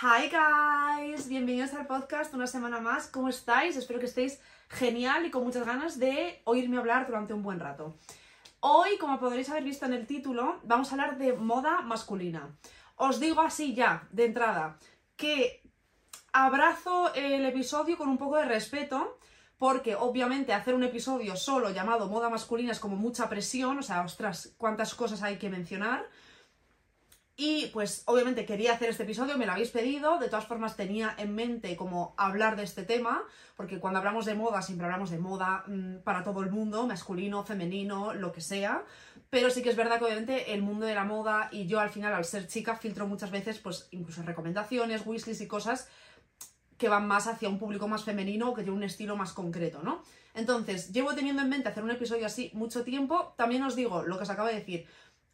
Hi guys, bienvenidos al podcast una semana más. ¿Cómo estáis? Espero que estéis genial y con muchas ganas de oírme hablar durante un buen rato. Hoy, como podréis haber visto en el título, vamos a hablar de moda masculina. Os digo así ya, de entrada, que abrazo el episodio con un poco de respeto, porque obviamente hacer un episodio solo llamado moda masculina es como mucha presión, o sea, ostras, cuántas cosas hay que mencionar. Y pues obviamente quería hacer este episodio, me lo habéis pedido, de todas formas tenía en mente como hablar de este tema, porque cuando hablamos de moda siempre hablamos de moda mmm, para todo el mundo, masculino, femenino, lo que sea, pero sí que es verdad que obviamente el mundo de la moda y yo al final al ser chica filtro muchas veces pues incluso recomendaciones, wishlists y cosas que van más hacia un público más femenino o que tiene un estilo más concreto, ¿no? Entonces, llevo teniendo en mente hacer un episodio así mucho tiempo, también os digo lo que os acabo de decir,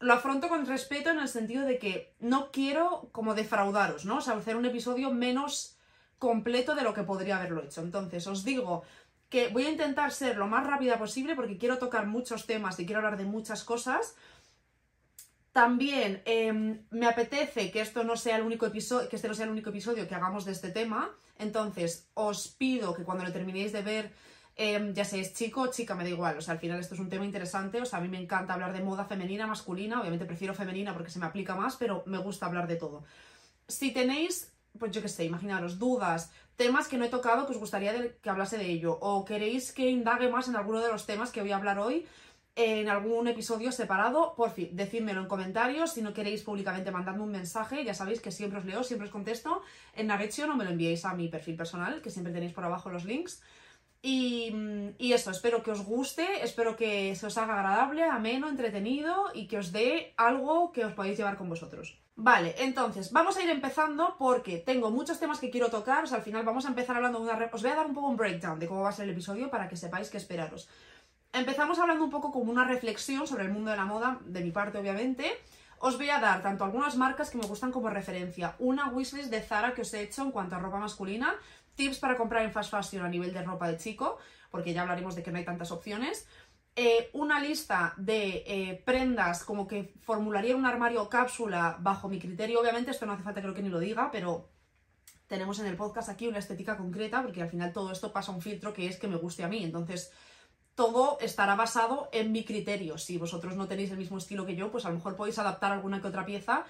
lo afronto con respeto en el sentido de que no quiero como defraudaros, ¿no? O sea, hacer un episodio menos completo de lo que podría haberlo hecho. Entonces, os digo que voy a intentar ser lo más rápida posible porque quiero tocar muchos temas y quiero hablar de muchas cosas. También eh, me apetece que esto no sea el único episodio, que este no sea el único episodio que hagamos de este tema. Entonces, os pido que cuando lo terminéis de ver eh, ya seáis chico o chica, me da igual, o sea, al final esto es un tema interesante, o sea, a mí me encanta hablar de moda femenina, masculina, obviamente prefiero femenina porque se me aplica más, pero me gusta hablar de todo. Si tenéis, pues yo qué sé, imaginaros, dudas, temas que no he tocado que os gustaría que hablase de ello, o queréis que indague más en alguno de los temas que voy a hablar hoy, en algún episodio separado, por fin, decídmelo en comentarios. Si no queréis públicamente mandadme un mensaje, ya sabéis que siempre os leo, siempre os contesto. En Navection o me lo enviéis a mi perfil personal, que siempre tenéis por abajo los links. Y, eso, espero que os guste, espero que se os haga agradable, ameno, entretenido y que os dé algo que os podáis llevar con vosotros. Vale, entonces, vamos a ir empezando porque tengo muchos temas que quiero tocar, o sea, al final vamos a empezar hablando de una... Os voy a dar un poco un breakdown de cómo va a ser el episodio para que sepáis qué esperaros. Empezamos hablando un poco como una reflexión sobre el mundo de la moda, de mi parte obviamente. Os voy a dar tanto algunas marcas que me gustan como referencia, una wishlist de Zara que os he hecho en cuanto a ropa masculina, tips para comprar en fast fashion a nivel de ropa de chico, porque ya hablaremos de que no hay tantas opciones, eh, una lista de eh, prendas como que formularía un armario cápsula bajo mi criterio, obviamente esto no hace falta creo que ni lo diga, pero tenemos en el podcast aquí una estética concreta, porque al final todo esto pasa un filtro que es que me guste a mí, entonces todo estará basado en mi criterio. Si vosotros no tenéis el mismo estilo que yo, pues a lo mejor podéis adaptar alguna que otra pieza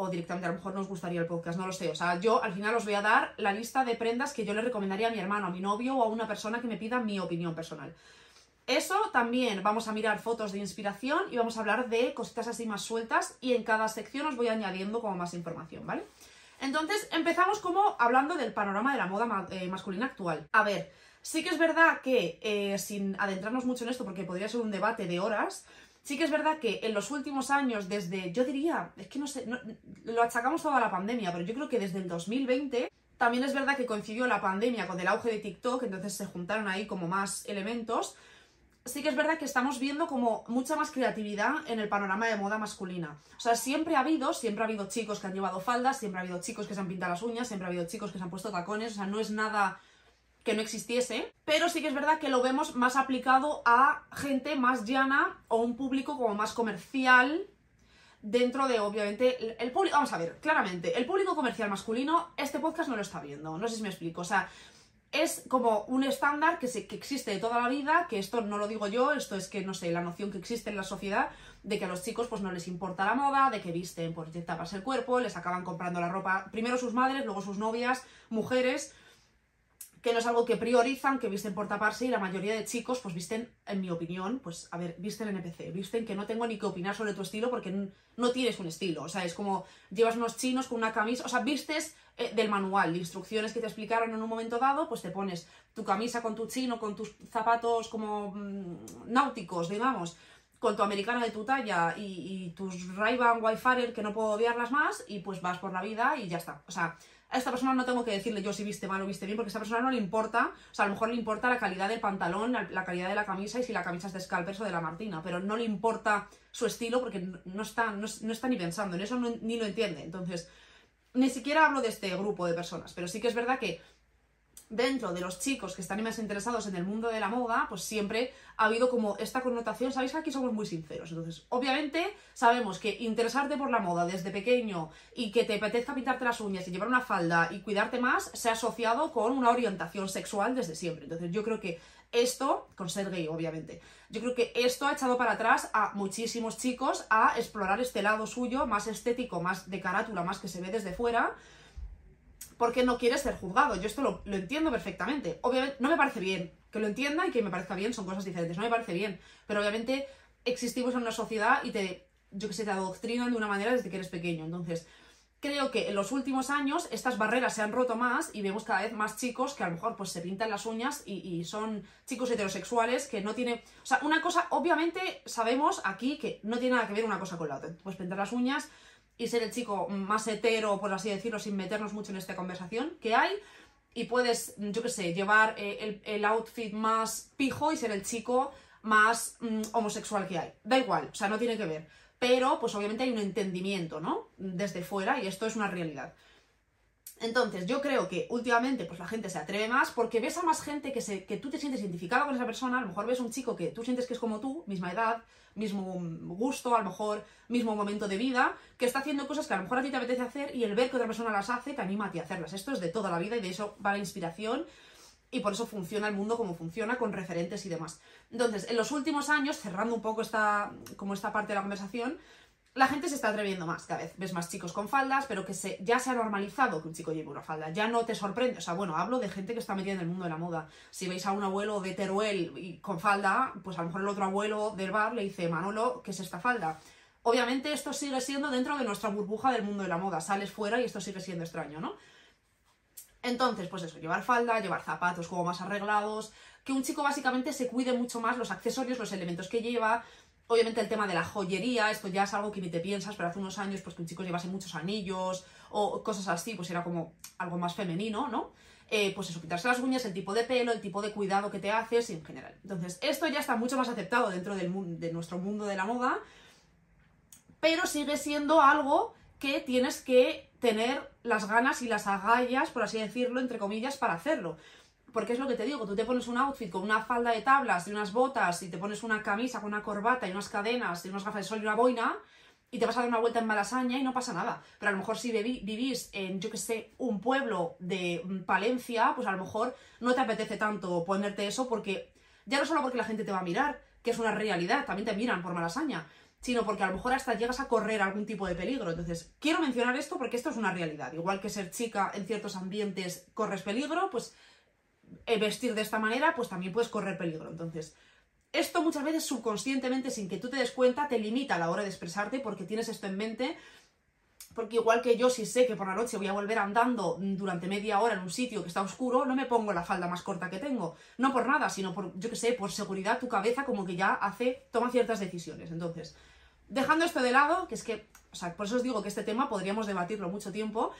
o directamente a lo mejor no os gustaría el podcast, no lo sé. O sea, yo al final os voy a dar la lista de prendas que yo le recomendaría a mi hermano, a mi novio o a una persona que me pida mi opinión personal. Eso también vamos a mirar fotos de inspiración y vamos a hablar de cositas así más sueltas y en cada sección os voy añadiendo como más información, ¿vale? Entonces empezamos como hablando del panorama de la moda eh, masculina actual. A ver, Sí que es verdad que, eh, sin adentrarnos mucho en esto, porque podría ser un debate de horas, sí que es verdad que en los últimos años, desde, yo diría, es que no sé, no, lo achacamos toda la pandemia, pero yo creo que desde el 2020, también es verdad que coincidió la pandemia con el auge de TikTok, entonces se juntaron ahí como más elementos. Sí que es verdad que estamos viendo como mucha más creatividad en el panorama de moda masculina. O sea, siempre ha habido, siempre ha habido chicos que han llevado faldas, siempre ha habido chicos que se han pintado las uñas, siempre ha habido chicos que se han puesto tacones, o sea, no es nada no existiese, pero sí que es verdad que lo vemos más aplicado a gente más llana o un público como más comercial dentro de, obviamente, el público... Vamos a ver, claramente, el público comercial masculino, este podcast no lo está viendo, no sé si me explico, o sea, es como un estándar que, se, que existe de toda la vida, que esto no lo digo yo, esto es que, no sé, la noción que existe en la sociedad de que a los chicos pues no les importa la moda, de que visten por taparse el cuerpo, les acaban comprando la ropa, primero sus madres, luego sus novias, mujeres que no es algo que priorizan, que visten por taparse y la mayoría de chicos pues visten, en mi opinión, pues a ver, visten NPC, visten que no tengo ni que opinar sobre tu estilo porque no tienes un estilo, o sea, es como llevas unos chinos con una camisa, o sea, vistes eh, del manual, de instrucciones que te explicaron en un momento dado, pues te pones tu camisa con tu chino, con tus zapatos como mmm, náuticos, digamos, con tu americana de tu talla y, tus Ray-Ban Wi-Fi que no puedo odiarlas más y pues vas por la vida y ya está, o sea a esta persona no tengo que decirle yo si viste mal o viste bien, porque a esta persona no le importa, o sea, a lo mejor le importa la calidad del pantalón, la calidad de la camisa y si la camisa es de Scalpers o de la Martina, pero no le importa su estilo porque no está, no, no está ni pensando en eso, ni lo entiende. Entonces, ni siquiera hablo de este grupo de personas, pero sí que es verdad que dentro de los chicos que están más interesados en el mundo de la moda, pues siempre ha habido como esta connotación, sabéis que aquí somos muy sinceros, entonces obviamente sabemos que interesarte por la moda desde pequeño y que te apetezca pintarte las uñas y llevar una falda y cuidarte más se ha asociado con una orientación sexual desde siempre, entonces yo creo que esto, con ser gay obviamente, yo creo que esto ha echado para atrás a muchísimos chicos a explorar este lado suyo más estético, más de carátula, más que se ve desde fuera, porque no quiere ser juzgado. Yo esto lo, entiendo perfectamente. Obviamente, no me parece bien. Que lo entienda y que me parezca bien son cosas diferentes. No me parece bien. Pero obviamente existimos en una sociedad y te, yo que sé, te adoctrinan de una manera desde que eres pequeño. Entonces, creo que en los últimos años estas barreras se han roto más y vemos cada vez más chicos que a lo mejor pues se pintan las uñas y, y, son chicos heterosexuales que no tienen... O sea, una cosa, obviamente sabemos aquí que no tiene nada que ver una cosa con la otra. Pues pintar las uñas y ser el chico más hetero, por así decirlo, sin meternos mucho en esta conversación que hay. Y puedes, yo qué sé, llevar eh, el, outfit más pijo y ser el chico más mm, homosexual que hay. Da igual, o sea, no tiene que ver. Pero, pues obviamente hay un entendimiento, ¿no? Desde fuera y esto es una realidad. Entonces, yo creo que últimamente pues la gente se atreve más porque ves a más gente que, se, que tú te sientes identificado con esa persona, a lo mejor ves un chico que tú sientes que es como tú, misma edad, mismo gusto, a lo mejor mismo momento de vida, que está haciendo cosas que a lo mejor a ti te apetece hacer y el ver que otra persona las hace te anima a ti a hacerlas. Esto es de toda la vida y de eso va la inspiración y por eso funciona el mundo como funciona, con referentes y demás. Entonces, en los últimos años, cerrando un poco esta, como esta parte de la conversación, la gente se está atreviendo más cada vez. Ves más chicos con faldas, pero que se, ya se ha normalizado que un chico lleve una falda. Ya no te sorprende. O sea, bueno, hablo de gente que está metida en el mundo de la moda. Si veis a un abuelo de Teruel con falda, pues a lo mejor el otro abuelo del bar le dice, Manolo, ¿qué es esta falda? Obviamente esto sigue siendo dentro de nuestra burbuja del mundo de la moda. Sales fuera y esto sigue siendo extraño, ¿no? Entonces, pues eso, llevar falda, llevar zapatos como más arreglados, que un chico básicamente se cuide mucho más los accesorios, los elementos que lleva, Obviamente el tema de la joyería, esto ya es algo que ni te piensas, pero hace unos años pues que un chico llevase muchos anillos o cosas así, pues era como algo más femenino, ¿no? Eh, pues eso, quitarse las uñas, el tipo de pelo, el tipo de cuidado que te haces y en general. Entonces, esto ya está mucho más aceptado dentro del, de nuestro mundo de la moda, pero sigue siendo algo que tienes que tener las ganas y las agallas, por así decirlo, entre comillas, para hacerlo. Porque es lo que te digo, tú te pones un outfit con una falda de tablas y unas botas y te pones una camisa con una corbata y unas cadenas y unas gafas de sol y una boina y te vas a dar una vuelta en Malasaña y no pasa nada. Pero a lo mejor si vivís en, yo que sé, un pueblo de mm, Palencia, pues a lo mejor no te apetece tanto ponerte eso porque ya no solo porque la gente te va a mirar, que es una realidad, también te miran por Malasaña, sino porque a lo mejor hasta llegas a correr algún tipo de peligro. Entonces, quiero mencionar esto porque esto es una realidad. Igual que ser chica en ciertos ambientes corres peligro, pues vestir de esta manera, pues también puedes correr peligro. Entonces, esto muchas veces subconscientemente, sin que tú te des cuenta, te limita a la hora de expresarte porque tienes esto en mente. Porque igual que yo si sé que por la noche voy a volver andando durante media hora en un sitio que está oscuro, no me pongo la falda más corta que tengo. No por nada, sino por, yo que sé, por seguridad, tu cabeza como que ya hace, toma ciertas decisiones. Entonces, dejando esto de lado, que es que, o sea, por eso os digo que este tema podríamos debatirlo mucho tiempo,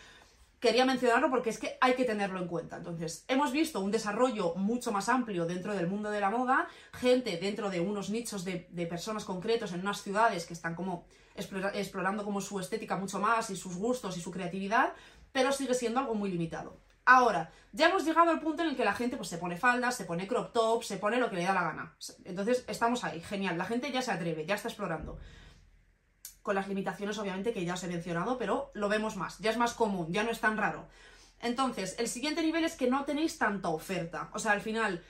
quería mencionarlo porque es que hay que tenerlo en cuenta. Entonces, hemos visto un desarrollo mucho más amplio dentro del mundo de la moda, gente dentro de unos nichos de, personas concretos en unas ciudades que están como explorando como su estética mucho más y sus gustos y su creatividad, pero sigue siendo algo muy limitado. Ahora, ya hemos llegado al punto en el que la gente pues, se pone faldas, se pone crop top, se pone lo que le da la gana. Entonces, estamos ahí, genial. La gente ya se atreve, ya está explorando con las limitaciones obviamente que ya os he mencionado, pero lo vemos más, ya es más común, ya no es tan raro. Entonces, el siguiente nivel es que no tenéis tanta oferta. O sea, al final,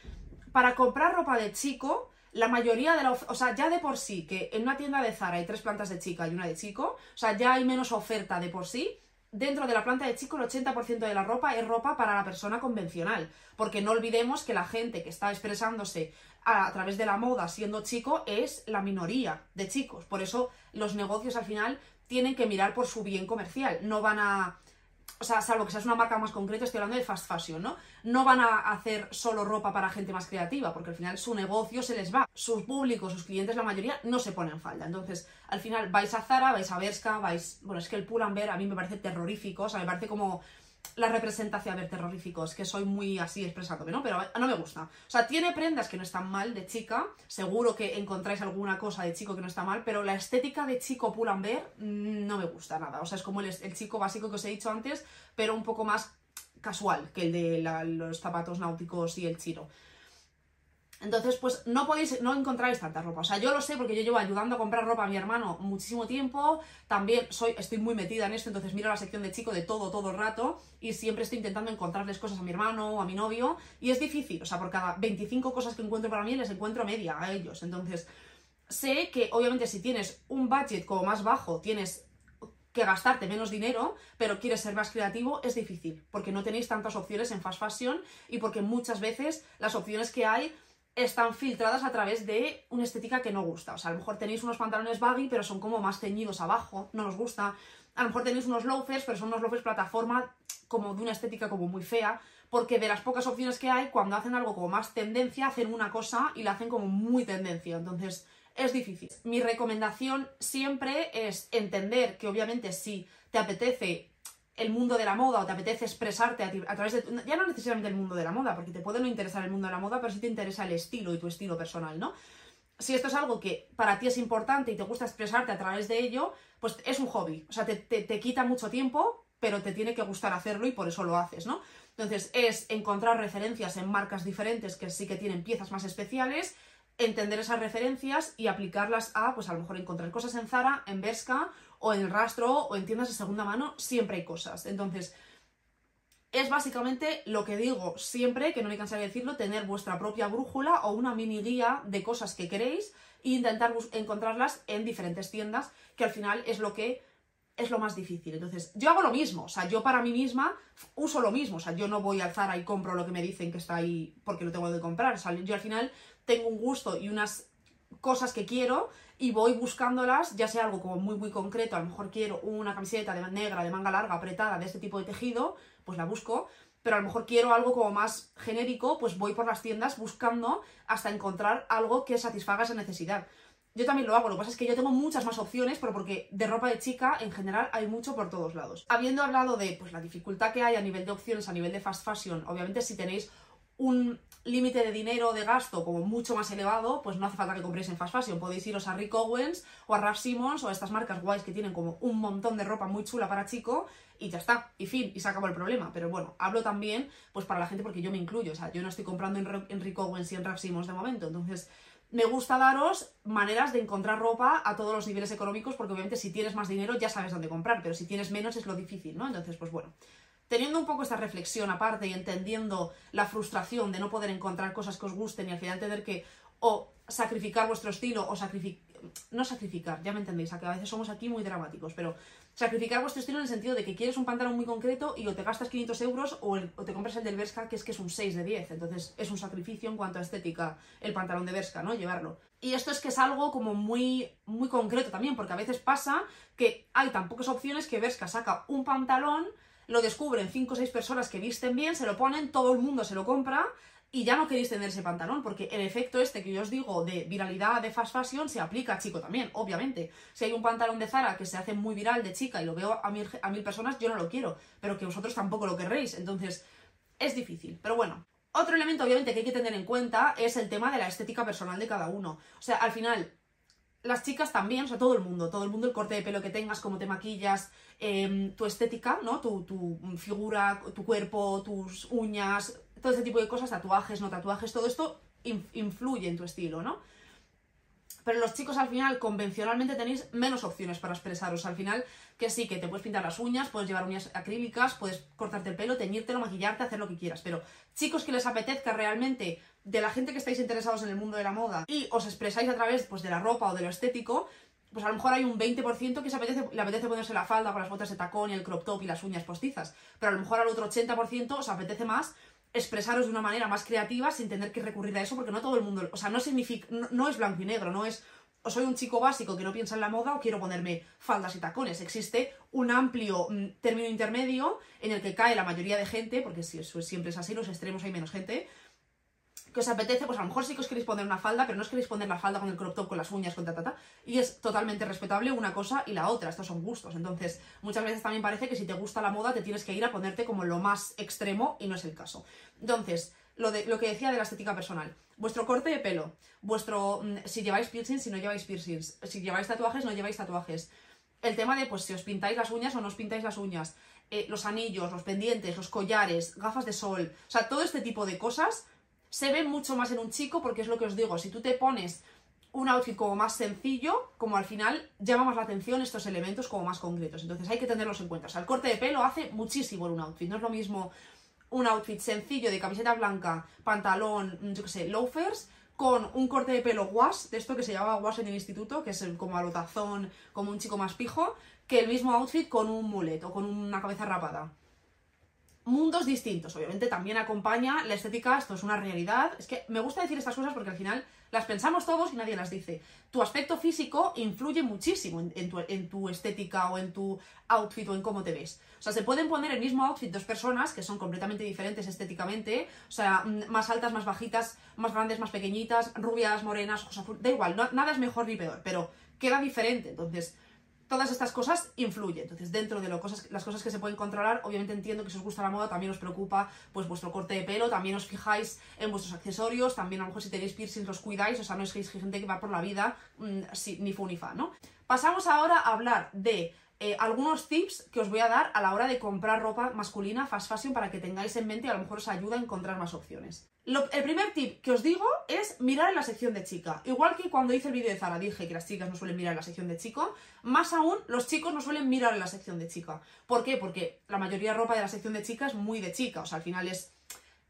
para comprar ropa de chico, la mayoría de la o sea, ya de por sí, que en una tienda de Zara hay tres plantas de chica y una de chico, o sea, ya hay menos oferta de por sí. Dentro de la planta de chico, el 80% de la ropa es ropa para la persona convencional. Porque no olvidemos que la gente que está expresándose a, través de la moda siendo chico es la minoría de chicos. Por eso los negocios al final tienen que mirar por su bien comercial. No van a. O sea, salvo que seas una marca más concreta, estoy hablando de fast fashion, ¿no? No van a hacer solo ropa para gente más creativa, porque al final su negocio se les va. Sus públicos, sus clientes, la mayoría, no se ponen falda. Entonces, al final vais a Zara, vais a Berska, vais. Bueno, es que el Pull&Bear a mí me parece terrorífico, o sea, me parece como la representación, a ver, terroríficos, que soy muy así expresándome, ¿no? Pero no me gusta. O sea, tiene prendas que no están mal de chica, seguro que encontráis alguna cosa de chico que no está mal, pero la estética de chico pull and bear mm, no me gusta nada. O sea, es como el, chico básico que os he dicho antes, pero un poco más casual que el de los zapatos náuticos y el chino. Entonces, pues no podéis, no encontráis tanta ropa. O sea, yo lo sé porque yo llevo ayudando a comprar ropa a mi hermano muchísimo tiempo. También soy, estoy muy metida en esto, entonces miro la sección de chico de todo, todo el rato. Y siempre estoy intentando encontrarles cosas a mi hermano o a mi novio. Y es difícil. O sea, por cada 25 cosas que encuentro para mí, les encuentro media a ellos. Entonces, sé que obviamente si tienes un budget como más bajo, tienes que gastarte menos dinero, pero quieres ser más creativo, es difícil, porque no tenéis tantas opciones en fast fashion y porque muchas veces las opciones que hay están filtradas a través de una estética que no gusta. O sea, a lo mejor tenéis unos pantalones baggy, pero son como más ceñidos abajo, no nos gusta. A lo mejor tenéis unos loafers, pero son unos loafers plataforma como de una estética como muy fea, porque de las pocas opciones que hay, cuando hacen algo como más tendencia, hacen una cosa y la hacen como muy tendencia. Entonces, es difícil. Mi recomendación siempre es entender que obviamente si te apetece el mundo de la moda o te apetece expresarte a, través de... Ya no necesariamente el mundo de la moda, porque te puede no interesar el mundo de la moda, pero sí te interesa el estilo y tu estilo personal, ¿no? Si esto es algo que para ti es importante y te gusta expresarte a través de ello, pues es un hobby. O sea, te, te- te quita mucho tiempo, pero te tiene que gustar hacerlo y por eso lo haces, ¿no? Entonces es encontrar referencias en marcas diferentes que sí que tienen piezas más especiales, entender esas referencias y aplicarlas a, pues a lo mejor encontrar cosas en Zara, en Bershka o en el rastro o en tiendas de segunda mano, siempre hay cosas. Entonces, es básicamente lo que digo siempre, que no me cansaré de decirlo, tener vuestra propia brújula o una mini guía de cosas que queréis e intentar encontrarlas en diferentes tiendas, que al final es lo que es lo más difícil. Entonces, yo hago lo mismo, o sea, yo para mí misma uso lo mismo, o sea, yo no voy al Zara y compro lo que me dicen que está ahí porque lo tengo que comprar, o sea, yo al final tengo un gusto y unas cosas que quiero y voy buscándolas, ya sea algo como muy muy concreto, a lo mejor quiero una camiseta de negra de manga larga apretada de este tipo de tejido, pues la busco, pero a lo mejor quiero algo como más genérico, pues voy por las tiendas buscando hasta encontrar algo que satisfaga esa necesidad. Yo también lo hago, lo que pasa es que yo tengo muchas más opciones, pero porque de ropa de chica en general hay mucho por todos lados. Habiendo hablado de pues, la dificultad que hay a nivel de opciones, a nivel de fast fashion, obviamente si tenéis un límite de dinero de gasto como mucho más elevado, pues no hace falta que compréis en fast fashion. Podéis iros a Rick Owens o a Raf Simons o a estas marcas guays que tienen como un montón de ropa muy chula para chico y ya está, y fin, y se acabó el problema. Pero bueno, hablo también pues para la gente porque yo me incluyo, o sea, yo no estoy comprando en, Rick Owens y en Raf Simons de momento, entonces me gusta daros maneras de encontrar ropa a todos los niveles económicos porque obviamente si tienes más dinero ya sabes dónde comprar, pero si tienes menos es lo difícil, ¿no? Entonces, pues bueno, teniendo un poco esta reflexión aparte y entendiendo la frustración de no poder encontrar cosas que os gusten y al final tener que o sacrificar vuestro estilo o sacrificar, no sacrificar, ya me entendéis, a que a veces somos aquí muy dramáticos, pero sacrificar vuestro estilo en el sentido de que quieres un pantalón muy concreto y o te gastas 500 euros o, te compras el del Bershka que es que es un 6 de 10, entonces es un sacrificio en cuanto a estética el pantalón de Bershka, ¿no? Llevarlo. Y esto es que es algo como muy, muy concreto también, porque a veces pasa que hay tan pocas opciones que Bershka saca un pantalón lo descubren 5 o 6 personas que visten bien, se lo ponen, todo el mundo se lo compra y ya no queréis tener ese pantalón, porque el efecto este que yo os digo de viralidad de fast fashion se aplica a chico también, obviamente. Si hay un pantalón de Zara que se hace muy viral de chica y lo veo a mil, a mil personas, yo no lo quiero, pero que vosotros tampoco lo querréis, entonces es difícil, pero bueno. Otro elemento obviamente que hay que tener en cuenta es el tema de la estética personal de cada uno. O sea, al final, las chicas también, o sea, todo el mundo, todo el mundo, el corte de pelo que tengas, cómo te maquillas, em, tu estética, ¿no? Tu, tu figura, tu cuerpo, tus uñas, todo ese tipo de cosas, tatuajes, no tatuajes, todo esto in- influye en tu estilo, ¿no? Pero los chicos al final, convencionalmente tenéis menos opciones para expresaros. Al final, que sí, que te puedes pintar las uñas, puedes llevar uñas acrílicas, puedes cortarte el pelo, teñírtelo, maquillarte, hacer lo que quieras. Pero chicos que les apetezca realmente de la gente que estáis interesados en el mundo de la moda y os expresáis a través pues, de la ropa o de lo estético, pues a lo mejor hay un 20% que se apetece, le apetece ponerse la falda con las botas de tacón y el crop top y las uñas postizas. Pero a lo mejor al otro 80% os apetece más expresaros de una manera más creativa sin tener que recurrir a eso, porque no todo el mundo, o sea, no significa, no, es blanco y negro, no es o soy un chico básico que no piensa en la moda o quiero ponerme faldas y tacones. Existe un amplio mm, término intermedio en el que cae la mayoría de gente, porque si eso siempre es así, los extremos hay menos gente, que os apetece, pues a lo mejor sí que os queréis poner una falda, pero no os queréis poner la falda con el crop top, con las uñas, con ta, ta, ta, y es totalmente respetable una cosa y la otra, estos son gustos. Entonces, muchas veces también parece que si te gusta la moda te tienes que ir a ponerte como lo más extremo y no es el caso. Entonces, lo, de, lo que decía de la estética personal, vuestro corte de pelo, vuestro, mm, si lleváis piercings, si no lleváis piercings, si lleváis tatuajes, no lleváis tatuajes, el tema de, pues, si os pintáis las uñas o no os pintáis las uñas, eh, los anillos, los pendientes, los collares, gafas de sol, o sea, todo este tipo de cosas se ven mucho más en un chico porque es lo que os digo, si tú te pones un outfit como más sencillo, como al final llama más la atención estos elementos como más concretos. Entonces hay que tenerlos en cuenta. O sea, el corte de pelo hace muchísimo en un outfit. No es lo mismo un outfit sencillo de camiseta blanca, pantalón, yo qué sé, loafers, con un corte de pelo wash, de esto que se llamaba wash en el instituto, que es como alotazón, como un chico más pijo, que el mismo outfit con un mulet o con una cabeza rapada mundos distintos. Obviamente también acompaña la estética, esto es una realidad. Es que me gusta decir estas cosas porque al final las pensamos todos y nadie las dice. Tu aspecto físico influye muchísimo en, tu, estética o en tu outfit o en cómo te ves. O sea, se pueden poner el mismo outfit dos personas que son completamente diferentes estéticamente, o sea, mm, más altas, más bajitas, más grandes, más pequeñitas, rubias, morenas, ojos azules, da igual, nada es mejor ni peor, pero queda diferente. Entonces, todas estas cosas influyen. Entonces, dentro de las cosas que se pueden controlar, obviamente entiendo que si os gusta la moda, también os preocupa pues vuestro corte de pelo, también os fijáis en vuestros accesorios, también a lo mejor si tenéis piercings los cuidáis, o sea, no es que gente que va por la vida mm, ni fu ni fa, ¿no? Pasamos ahora a hablar de eh, algunos tips que os voy a dar a la hora de comprar ropa masculina fast fashion para que tengáis en mente y a lo mejor os ayuda a encontrar más opciones. El primer tip que os digo es mirar en la sección de chica. Igual que cuando hice el vídeo de Zara dije que las chicas no suelen mirar en la sección de chico, más aún los chicos no suelen mirar en la sección de chica. ¿Por qué? Porque la mayoría de ropa de la sección de chica es muy de chica, o sea, al final es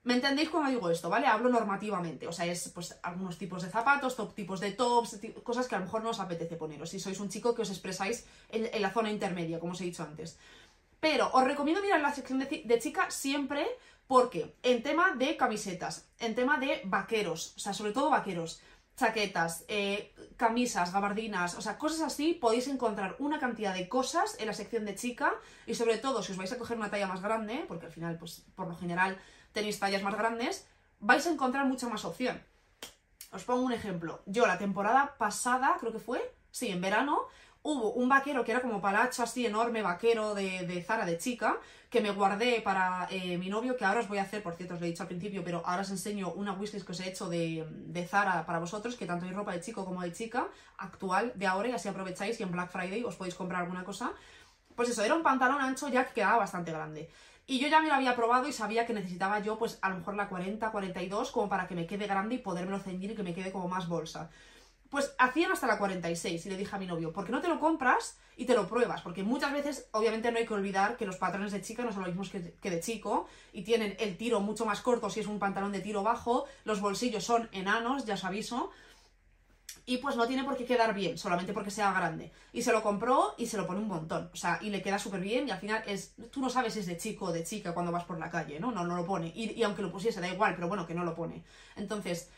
¿Me entendéis cuando digo esto, vale? Hablo normativamente, o sea, es pues algunos tipos de zapatos, top, tipos de tops, cosas que a lo mejor no os apetece poneros si sois un chico que os expresáis en, la zona intermedia, como os he dicho antes. Pero os recomiendo mirar la sección de, chica siempre porque en tema de camisetas, en tema de vaqueros, o sea, sobre todo vaqueros, chaquetas, eh, camisas, gabardinas, o sea, cosas así, podéis encontrar una cantidad de cosas en la sección de chica y sobre todo si os vais a coger una talla más grande, porque al final, pues por lo general tenéis tallas más grandes, vais a encontrar mucha más opción. Os pongo un ejemplo. Yo la temporada pasada, creo que fue, sí, en verano, hubo un vaquero que era como palacho así enorme, vaquero de, de Zara de chica, que me guardé para eh, mi novio, que ahora os voy a hacer, por cierto, os lo he dicho al principio, pero ahora os enseño una wishlist que os he hecho de, de Zara para vosotros, que tanto hay ropa de chico como de chica, actual, de ahora, y así aprovecháis y en Black Friday os podéis comprar alguna cosa. Pues eso, era un pantalón ancho ya que quedaba bastante grande. Y yo ya me lo había probado y sabía que necesitaba yo, pues a lo mejor la 40, 42, como para que me quede grande y podérmelo ceñir y que me quede como más bolsa. Pues hacían hasta la 46 y le dije a mi novio, ¿por qué no te lo compras y te lo pruebas? Porque muchas veces, obviamente, no hay que olvidar que los patrones de chica no son los mismos que, de chico y tienen el tiro mucho más corto si es un pantalón de tiro bajo, los bolsillos son enanos, ya os aviso, y pues no tiene por qué quedar bien, solamente porque sea grande. Y se lo compró y se lo pone un montón, o sea, y le queda súper bien y al final es, tú no sabes si es de chico o de chica cuando vas por la calle, ¿no? No, no lo pone. Y aunque lo pusiese, da igual, pero bueno, que no lo pone. Entonces,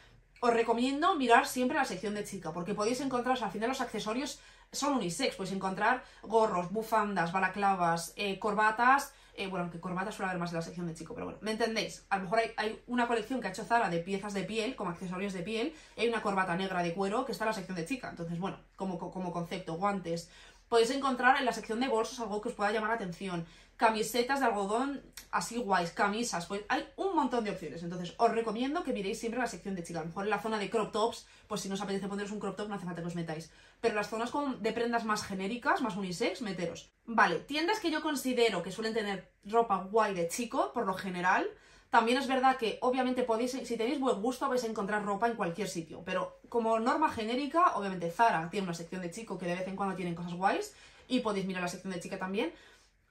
os recomiendo mirar siempre la sección de chica, porque podéis encontrar, al final los accesorios son unisex, podéis encontrar gorros, bufandas, balaclavas, eh, corbatas, eh, bueno, aunque corbata suele haber más en la sección de chico, pero bueno, ¿me entendéis? A lo mejor hay, una colección que ha hecho Zara de piezas de piel, como accesorios de piel, y hay una corbata negra de cuero que está en la sección de chica. Entonces, bueno, como, como concepto, guantes. Podéis encontrar en la sección de bolsos algo que os pueda llamar la atención. Camisetas de algodón así guays, camisas, pues hay un montón de opciones. Entonces, os recomiendo que miréis siempre la sección de chica. A lo mejor en la zona de crop tops, pues si no os apetece poneros un crop top, no hace falta que os metáis. Pero las zonas con, de prendas más genéricas, más unisex, meteros. Vale, tiendas que yo considero que suelen tener ropa guay de chico, por lo general. También es verdad que, obviamente, podéis, si tenéis buen gusto, vais a encontrar ropa en cualquier sitio. Pero como norma genérica, obviamente Zara tiene una sección de chico que de vez en cuando tienen cosas guays. Y podéis mirar la sección de chica también.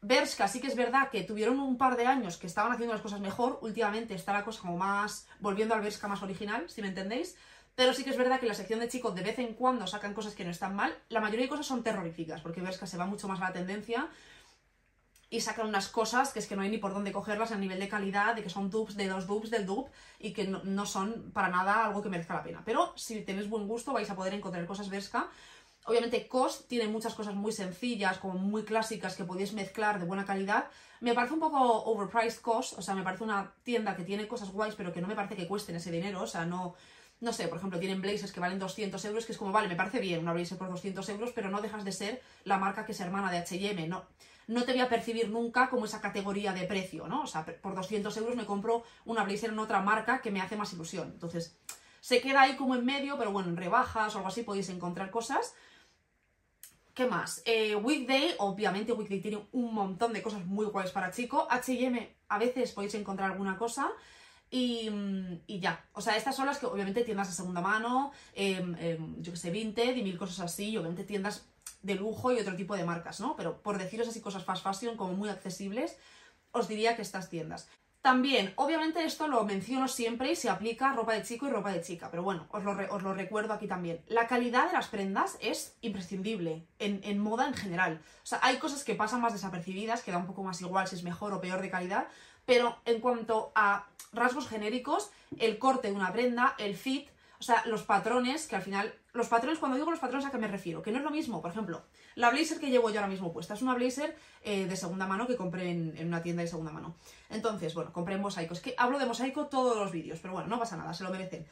Bershka sí que es verdad que tuvieron un par de años que estaban haciendo las cosas mejor, últimamente está la cosa como más, volviendo al Bershka más original, si me entendéis, pero sí que es verdad que la sección de chicos de vez en cuando sacan cosas que no están mal, la mayoría de cosas son terroríficas, porque Bershka se va mucho más a la tendencia y sacan unas cosas que es que no hay ni por dónde cogerlas a nivel de calidad, de que son dupes de dos dupes del dupe y que no, no, son para nada algo que merezca la pena. Pero si tenéis buen gusto vais a poder encontrar cosas Bershka Obviamente COS tiene muchas cosas muy sencillas, como muy clásicas que podéis mezclar de buena calidad. Me parece un poco overpriced COS, o sea, me parece una tienda que tiene cosas guays, pero que no me parece que cuesten ese dinero, o sea, no... No sé, por ejemplo, tienen blazers que valen 200 euros, que es como, vale, me parece bien una blazer por 200 euros, pero no dejas de ser la marca que es hermana de H&M, no, no te voy a percibir nunca como esa categoría de precio, ¿no? O sea, por 200 euros me compro una blazer en otra marca que me hace más ilusión. Entonces, se queda ahí como en medio, pero bueno, en rebajas o algo así podéis encontrar cosas ¿Qué más? Eh, Weekday, obviamente Weekday tiene un montón de cosas muy guays para chico. H&M, a veces podéis encontrar alguna cosa. Y, ya, o sea, estas son las que obviamente tiendas de segunda mano, em, em, yo que sé, Vinted y mil cosas así, y obviamente tiendas de lujo y otro tipo de marcas, ¿no? Pero por deciros así cosas fast fashion como muy accesibles, os diría que estas tiendas. También, obviamente esto lo menciono siempre y se aplica ropa de chico y ropa de chica, pero bueno, os lo, os lo recuerdo aquí también. La calidad de las prendas es imprescindible en, en, moda en general. O sea, hay cosas que pasan más desapercibidas, que da un poco más igual si es mejor o peor de calidad, pero en cuanto a rasgos genéricos, el corte de una prenda, el fit, o sea, los patrones, que al final, los patrones, cuando digo los patrones, ¿a qué me refiero? Que no es lo mismo, por ejemplo, la blazer que llevo yo ahora mismo puesta, es una blazer eh, de segunda mano que compré en, en, una tienda de segunda mano. Entonces, bueno, compré en mosaico. Es que hablo de mosaico todos los vídeos, pero bueno, no pasa nada, se lo merecen.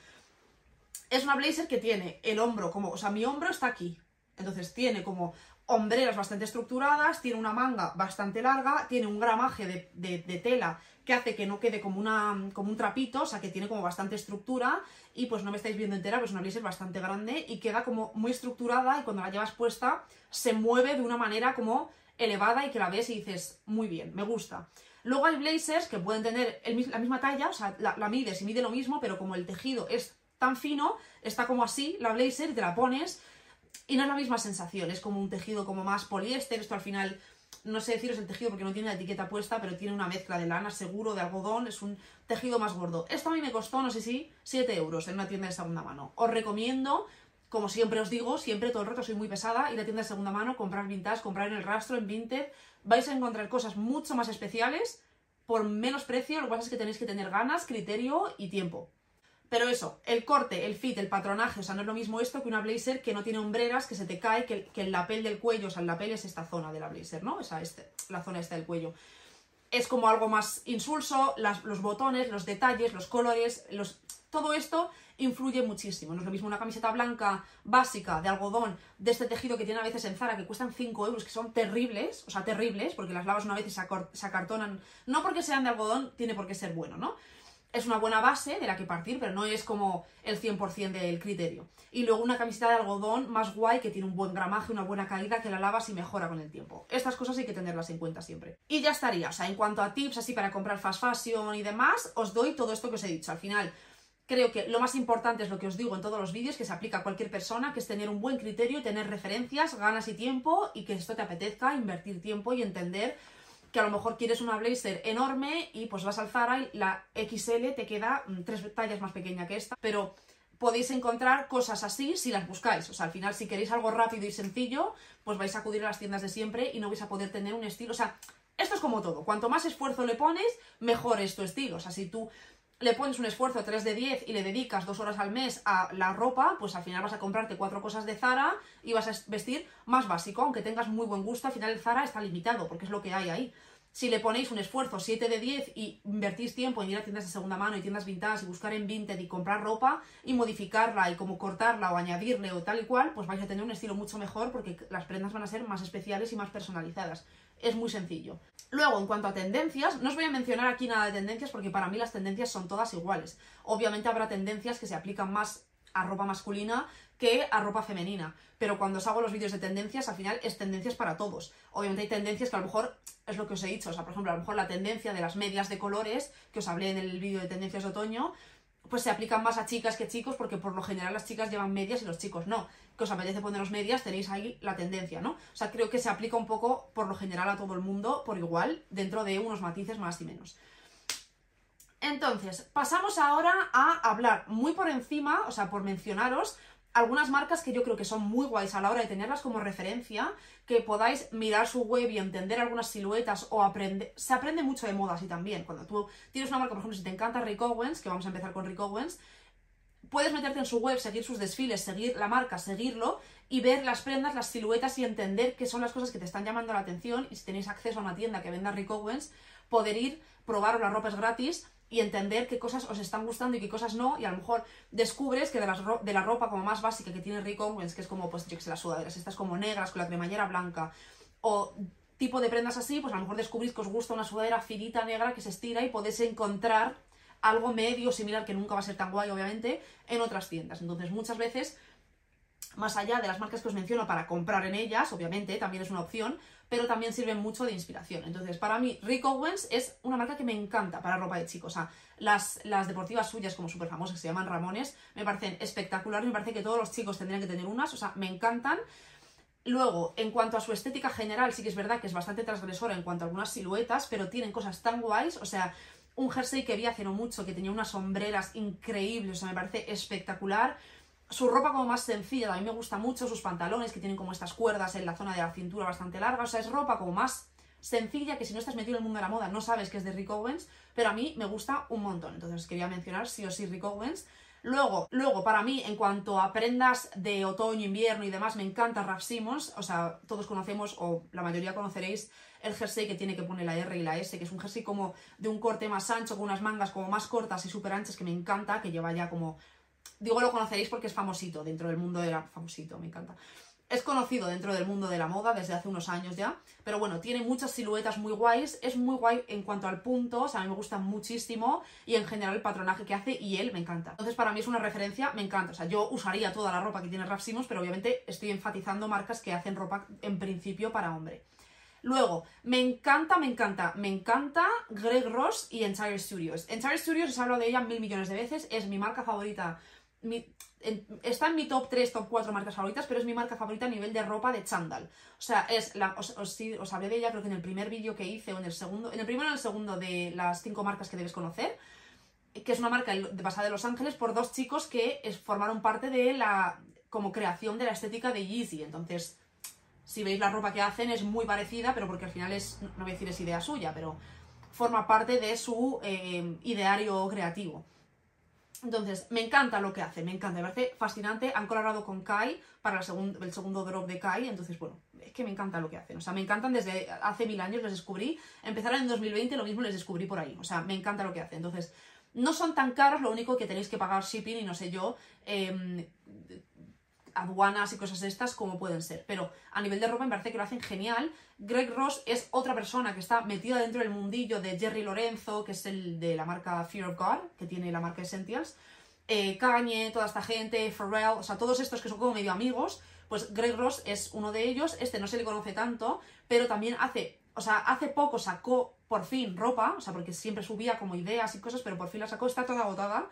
Es una blazer que tiene el hombro como, o sea, mi hombro está aquí. Entonces tiene como hombreras bastante estructuradas, tiene una manga bastante larga, tiene un gramaje de, de, tela que hace que no quede como un trapito, o sea que tiene como bastante estructura y pues no me estáis viendo entera, pues una blazer bastante grande y queda como muy estructurada y cuando la llevas puesta se mueve de una manera como elevada y que la ves y dices, muy bien, me gusta. Luego hay blazers que pueden tener el, la misma talla, o sea, la, la mides y mide lo mismo, pero como el tejido es tan fino, está como así la blazer y te la pones y no es la misma sensación, es como un tejido como más poliéster, esto al final, no sé deciros el tejido porque no tiene la etiqueta puesta, pero tiene una mezcla de lana seguro, de algodón, es un tejido más gordo. Esto a mí me costó, no sé si, 7 euros en una tienda de segunda mano. Os recomiendo, como siempre os digo, siempre todo el rato soy muy pesada, ir a tienda de segunda mano, comprar vintage, comprar en el rastro, en Vinted, vais a encontrar cosas mucho más especiales por menos precio, lo que pasa es que tenéis que tener ganas, criterio y tiempo. Pero eso, el corte, el fit, el patronaje, o sea, no es lo mismo esto que una blazer que no tiene hombreras, que se te cae, que, que el lapel del cuello, o sea, el lapel es esta zona de la blazer, ¿no? O sea, este, la zona esta del cuello. Es como algo más insulso, los botones, los detalles, los colores, los, todo esto influye muchísimo. No es lo mismo una camiseta blanca básica de algodón de este tejido que tiene a veces en Zara que cuestan 5 euros, que son terribles, o sea, terribles, porque las lavas una vez y se acartonan. No porque sean de algodón, tiene por qué ser bueno, ¿no? Es una buena base de la que partir, pero no es como el 100% del criterio. Y luego una camiseta de algodón más guay que tiene un buen gramaje, una buena calidad, que la lavas y mejora con el tiempo. Estas cosas hay que tenerlas en cuenta siempre. Y ya estaría, o sea, en cuanto a tips así para comprar fast fashion y demás, os doy todo esto que os he dicho. Al final, creo que lo más importante es lo que os digo en todos los vídeos, que se aplica a cualquier persona, que es tener un buen criterio, tener referencias, ganas y tiempo, y que esto te apetezca, invertir tiempo y entender que a lo mejor quieres una blazer enorme y pues vas al Zara y la XL te queda mm, tres tallas más pequeña que esta, pero podéis encontrar cosas así si las buscáis. O sea, al final si queréis algo rápido y sencillo, pues vais a acudir a las tiendas de siempre y no vais a poder tener un estilo. O sea, esto es como todo. Cuanto más esfuerzo le pones, mejor es tu estilo. O sea, si tú le pones un esfuerzo 3 de 10 y le dedicas dos horas al mes a la ropa, pues al final vas a comprarte cuatro cosas de Zara y vas a vestir más básico, aunque tengas muy buen gusto, al final el Zara está limitado, porque es lo que hay ahí. Si le ponéis un esfuerzo 7 de 10 y invertís tiempo en ir a tiendas de segunda mano y tiendas vintage y buscar en Vinted y comprar ropa y modificarla y como cortarla o añadirle o tal y cual, pues vais a tener un estilo mucho mejor porque las prendas van a ser más especiales y más personalizadas. Es muy sencillo. Luego, en cuanto a tendencias, no os voy a mencionar aquí nada de tendencias porque para mí las tendencias son todas iguales. Obviamente habrá tendencias que se aplican más a ropa masculina que a ropa femenina. Pero cuando os hago los vídeos de tendencias, al final es tendencias para todos. Obviamente hay tendencias que a lo mejor es lo que os he dicho. O sea, por ejemplo, a lo mejor la tendencia de las medias de colores, que os hablé en el vídeo de tendencias de otoño, pues se aplican más a chicas que chicos, porque por lo general las chicas llevan medias y los chicos no. Que os apetece poneros medias, tenéis ahí la tendencia, ¿no? O sea, creo que se aplica un poco por lo general a todo el mundo por igual, dentro de unos matices más y menos. Entonces, pasamos ahora a hablar muy por encima, o sea, por mencionaros algunas marcas que yo creo que son muy guays a la hora de tenerlas como referencia, que podáis mirar su web y entender algunas siluetas o aprender. Se aprende mucho de moda así también. Cuando tú tienes una marca, por ejemplo, si te encanta Rick Owens, que vamos a empezar con Rick Owens, puedes meterte en su web, seguir sus desfiles, seguir la marca, seguirlo y ver las prendas, las siluetas y entender qué son las cosas que te están llamando la atención. Y si tenéis acceso a una tienda que venda Rick Owens, poder ir, probar las ropas gratis y entender qué cosas os están gustando y qué cosas no, y a lo mejor descubres que de, de la ropa como más básica que tiene Rick Owens, que es como, pues, yo que las sudaderas, estas como negras con la cremallera blanca, o tipo de prendas así, pues a lo mejor descubrís que os gusta una sudadera finita negra que se estira y podéis encontrar algo medio similar, que nunca va a ser tan guay, obviamente, en otras tiendas. Entonces, muchas veces más allá de las marcas que os menciono para comprar en ellas, obviamente, también es una opción, pero también sirven mucho de inspiración. Entonces, para mí, Rick Owens es una marca que me encanta para ropa de chicos. O sea, las, las deportivas suyas, como súper famosas, que se llaman Ramones, me parecen espectaculares, me parece que todos los chicos tendrían que tener unas, o sea, me encantan. Luego, en cuanto a su estética general, sí que es verdad que es bastante transgresora en cuanto a algunas siluetas, pero tienen cosas tan guays, o sea, un jersey que vi hace no mucho, que tenía unas sombreras increíbles, o sea, me parece espectacular su ropa como más sencilla, a mí me gusta mucho, sus pantalones que tienen como estas cuerdas en la zona de la cintura bastante larga, o sea, es ropa como más sencilla que si no estás metido en el mundo de la moda no sabes que es de Rick Owens, pero a mí me gusta un montón, entonces quería mencionar sí o sí Rick Owens. Luego, luego, para mí, en cuanto a prendas de otoño, invierno y demás, me encanta Raf Simons, o sea, todos conocemos, o la mayoría conoceréis, el jersey que tiene que poner la R y la S, que es un jersey como de un corte más ancho, con unas mangas como más cortas y súper anchas, que me encanta, que lleva ya como digo lo conoceréis porque es famosito dentro del mundo de la... famosito, me encanta. Es conocido dentro del mundo de la moda desde hace unos años ya, pero bueno, tiene muchas siluetas muy guays, es muy guay en cuanto al punto, o sea, a mí me gusta muchísimo y en general el patronaje que hace y él me encanta. Entonces para mí es una referencia, me encanta, o sea, yo usaría toda la ropa que tiene Raf pero obviamente estoy enfatizando marcas que hacen ropa en principio para hombre. Luego, me encanta, me encanta, me encanta Greg Ross y Entire Studios. Entire Studios, os hablo de ella mil millones de veces, es mi marca favorita está en mi top 3, top 4 marcas favoritas, pero es mi marca favorita a nivel de ropa de chándal. O sea, es la, os, os, hablé de ella creo que en el primer vídeo que hice o en el segundo, en el primero o en el segundo de las 5 marcas que debes conocer, que es una marca basada en Los Ángeles por dos chicos que formaron parte de la como creación de la estética de Yeezy. Entonces, si veis la ropa que hacen es muy parecida, pero porque al final es, no voy a decir es idea suya, pero forma parte de su eh, ideario creativo. Entonces, me encanta lo que hace, me encanta, me parece fascinante. Han colaborado con Kai para el, segundo drop de Kai, entonces, bueno, es que me encanta lo que hacen. O sea, me encantan desde hace mil años, les descubrí. Empezaron en 2020, lo mismo les descubrí por ahí. O sea, me encanta lo que hacen. Entonces, no son tan caros, lo único que tenéis que pagar shipping y no sé yo, eh, aduanas y cosas de estas como pueden ser. Pero a nivel de ropa me parece que lo hacen genial. Greg Ross es otra persona que está metida dentro del mundillo de Jerry Lorenzo, que es el de la marca Fear of God, que tiene la marca Essentials. Eh, Kanye, toda esta gente, Pharrell, o sea, todos estos que son como medio amigos, pues Greg Ross es uno de ellos. Este no se le conoce tanto, pero también hace, o sea, hace poco sacó por fin ropa, o sea, porque siempre subía como ideas y cosas, pero por fin la sacó, está toda agotada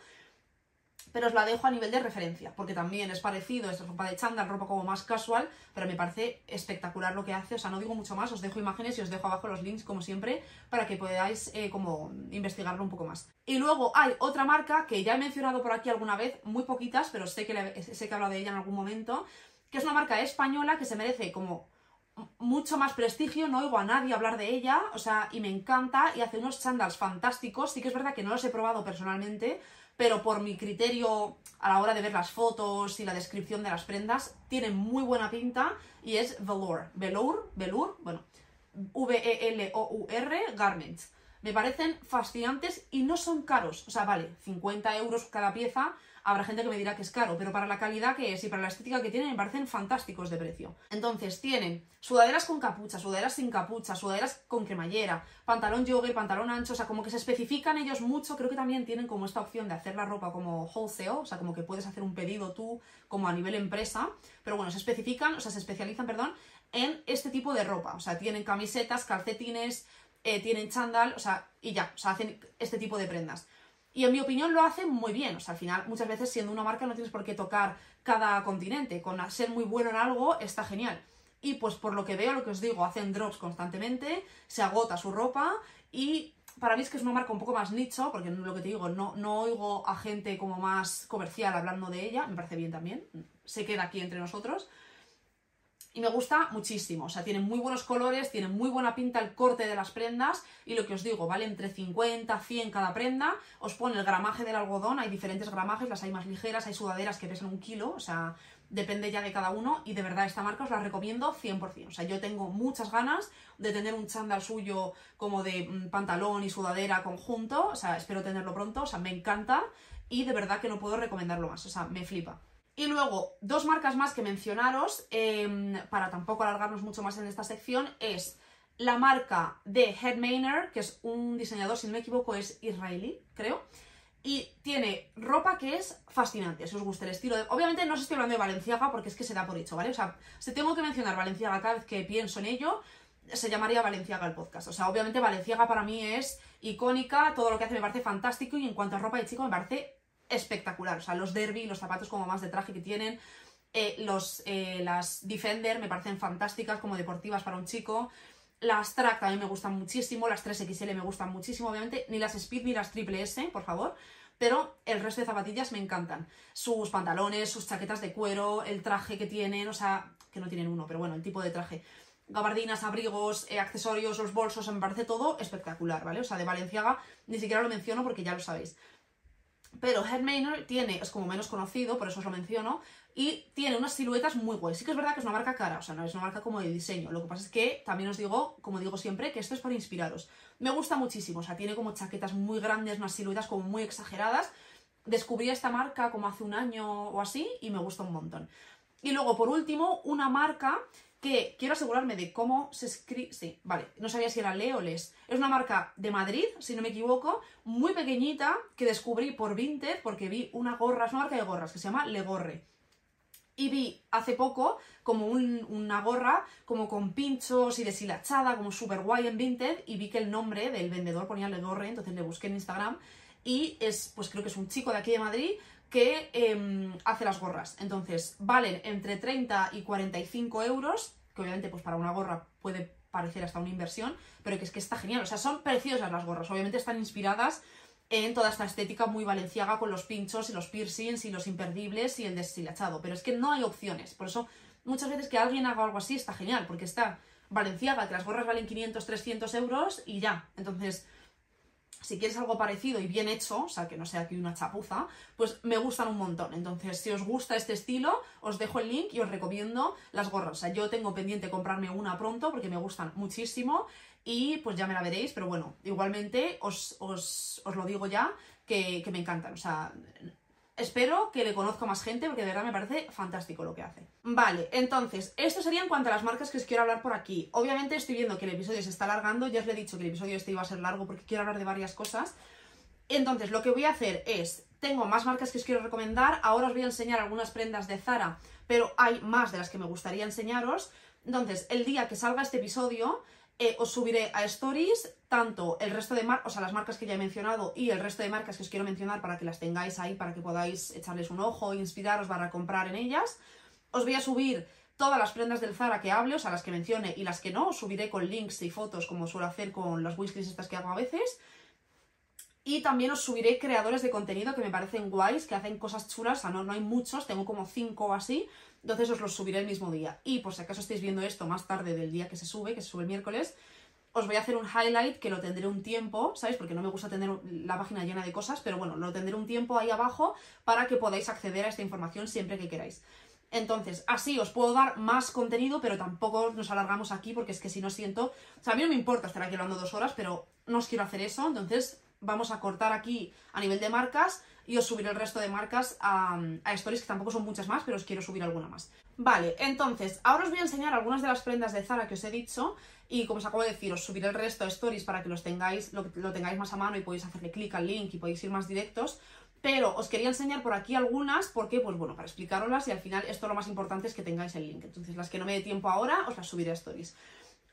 pero os la dejo a nivel de referencia, porque también es parecido, es ropa de chándal, ropa como más casual, pero me parece espectacular lo que hace, o sea, no digo mucho más, os dejo imágenes y os dejo abajo los links, como siempre, para que podáis eh, como investigarlo un poco más. Y luego hay otra marca que ya he mencionado por aquí alguna vez, muy poquitas, pero sé que, sé que he hablado de ella en algún momento, que es una marca española que se merece como mucho más prestigio, no oigo a nadie hablar de ella, o sea, y me encanta, y hace unos chándals fantásticos, sí que es verdad que no los he probado personalmente, pero por mi criterio a la hora de ver las fotos y la descripción de las prendas, tiene muy buena pinta y es Velour. Velour, Velour, bueno, V-E-L-O-U-R, Garments. Me parecen fascinantes y no son caros. O sea, vale, 50 euros cada pieza, habrá gente que me dirá que es caro, pero para la calidad que es y para la estética que tienen me parecen fantásticos de precio. Entonces, tienen sudaderas con capucha, sudaderas sin capucha, sudaderas con cremallera, pantalón jogger, pantalón ancho, o sea, como que se especifican ellos mucho, creo que también tienen como esta opción de hacer la ropa como wholesale, o sea, como que puedes hacer un pedido tú como a nivel empresa, pero bueno, se especifican, o sea, se especializan, perdón, en este tipo de ropa, o sea, tienen camisetas, calcetines, eh, tienen chándal, o sea, y ya, o sea, hacen este tipo de prendas. Y en mi opinión lo hacen muy bien. O sea, al final, muchas veces siendo una marca no tienes por qué tocar cada continente. Con ser muy bueno en algo está genial. Y pues por lo que veo, lo que os digo, hacen drops constantemente, se agota su ropa y para mí es que es una marca un poco más nicho, porque lo que te digo, no, no oigo a gente como más comercial hablando de ella, me parece bien también, se queda aquí entre nosotros y me gusta muchísimo. O sea, tiene muy buenos colores, tiene muy buena pinta el corte de las prendas y lo que os digo, vale entre 50, 100 cada prenda. Os pone el gramaje del algodón, hay diferentes gramajes, las hay más ligeras, hay sudaderas que pesan un kilo, o sea, depende ya de cada uno y de verdad esta marca os la recomiendo 100%. O sea, yo tengo muchas ganas de tener un chándal suyo como de mm, pantalón y sudadera conjunto, o sea, espero tenerlo pronto, o sea, me encanta y de verdad que no puedo recomendarlo más, o sea, me flipa. Y luego, dos marcas más que mencionaros, em, para tampoco alargarnos mucho más en esta sección, es la marca de Head que es un diseñador, si no me equivoco, es israelí, creo, y tiene ropa que es fascinante, si os gusta el estilo. Obviamente no os estoy hablando de Valenciaga porque es que se da por hecho, ¿vale? O sea, si tengo que mencionar Valenciaga cada vez que pienso en ello, se llamaría Valenciaga el podcast. O sea, obviamente Valenciaga para mí es icónica, todo lo que hace me parece fantástico y en cuanto a ropa de chico me parece espectacular. O sea, los derby, los zapatos como más de traje que tienen, eh, los, eh, las Defender me parecen fantásticas como deportivas para un chico. Las track también me gustan muchísimo, las 3XL me gustan muchísimo, obviamente, ni las Speed ni las Triple S, por favor, pero el resto de zapatillas me encantan. Sus pantalones, sus chaquetas de cuero, el traje que tienen, o sea, que no tienen uno, pero bueno, el tipo de traje. Gabardinas, abrigos, eh, accesorios, los bolsos, me parece todo espectacular, ¿vale? O sea, de Valenciaga ni siquiera lo menciono porque ya lo sabéis. Pero Head Manor tiene, es como menos conocido, por eso os lo menciono, y tiene unas siluetas muy guays. Sí que es verdad que es una marca cara, o sea, no es una marca como de diseño. Lo que pasa es que también os digo, como digo siempre, que esto es para inspiraros. Me gusta muchísimo, o sea, tiene como chaquetas muy grandes, unas siluetas como muy exageradas. Descubrí esta marca como hace un año o así y me gusta un montón. Y luego, por último, una marca quiero asegurarme de cómo se escribe. Sí, vale, no sabía si era Le o Les. Es una marca de Madrid, si no me equivoco, muy pequeñita, que descubrí por Vinted porque vi una gorra, es una marca de gorras que se llama Legorre. Y vi hace poco como una gorra como con pinchos y deshilachada, como súper guay en Vinted, y vi que el nombre del vendedor ponía Legorre, entonces le busqué en Instagram. Y es, pues creo que es un chico de aquí de Madrid que em, hace las gorras. Entonces, valen entre 30 y 45 euros, que obviamente pues para una gorra puede parecer hasta una inversión, pero que es que está genial. O sea, son preciosas las gorras. Obviamente están inspiradas en toda esta estética muy valenciaga con los pinchos y los piercings y los imperdibles y el deshilachado. Pero es que no hay opciones. Por eso, muchas veces que alguien haga algo así está genial, porque está valenciaga, que las gorras valen 500, 300 euros y ya. Entonces, si quieres algo parecido y bien hecho, o sea, que no sea aquí una chapuza, pues me gustan un montón. Entonces, si os gusta este estilo, os dejo el link y os recomiendo las gorras. O sea, yo tengo pendiente comprarme una pronto porque me gustan muchísimo y pues ya me la veréis, pero bueno, igualmente os, lo digo ya que, que me encantan. O sea, Espero que le conozca más gente porque de verdad me parece fantástico lo que hace. Vale, entonces, esto sería en cuanto a las marcas que os quiero hablar por aquí. Obviamente estoy viendo que el episodio se está alargando, ya os le he dicho que el episodio este iba a ser largo porque quiero hablar de varias cosas. Entonces, lo que voy a hacer es, tengo más marcas que os quiero recomendar, ahora os voy a enseñar algunas prendas de Zara, pero hay más de las que me gustaría enseñaros. Entonces, el día que salga este episodio, eh, os subiré a Stories tanto el resto de marcas, o sea, las marcas que ya he mencionado y el resto de marcas que os quiero mencionar para que las tengáis ahí, para que podáis echarles un ojo, inspiraros para comprar en ellas. Os voy a subir todas las prendas del Zara que hable, o sea, las que mencione y las que no, os subiré con links y fotos como suelo hacer con las wishlists estas que hago a veces. Y también os subiré creadores de contenido que me parecen guays, que hacen cosas chulas, o sea, no, no hay muchos, tengo como cinco o así, entonces os los subiré el mismo día. Y por si acaso estáis viendo esto más tarde del día que se sube, que se sube el miércoles, os voy a hacer un highlight que lo tendré un tiempo, ¿sabéis? Porque no me gusta tener la página llena de cosas, pero bueno, lo tendré un tiempo ahí abajo para que podáis acceder a esta información siempre que queráis. Entonces, así os puedo dar más contenido, pero tampoco nos alargamos aquí porque es que si no siento... O sea, a mí no me importa estar aquí hablando dos horas, pero no os quiero hacer eso, entonces vamos a cortar aquí a nivel de marcas y os subiré el resto de marcas a, stories, que tampoco son muchas más, pero os quiero subir alguna más. Vale, entonces, ahora os voy a enseñar algunas de las prendas de Zara que os he dicho y como os acabo de decir, os subiré el resto de stories para que los tengáis, lo, lo tengáis más a mano y podéis hacerle clic al link y podéis ir más directos. Pero os quería enseñar por aquí algunas porque, pues bueno, para explicaroslas y al final esto lo más importante es que tengáis el link. Entonces las que no me dé tiempo ahora os las subiré a stories.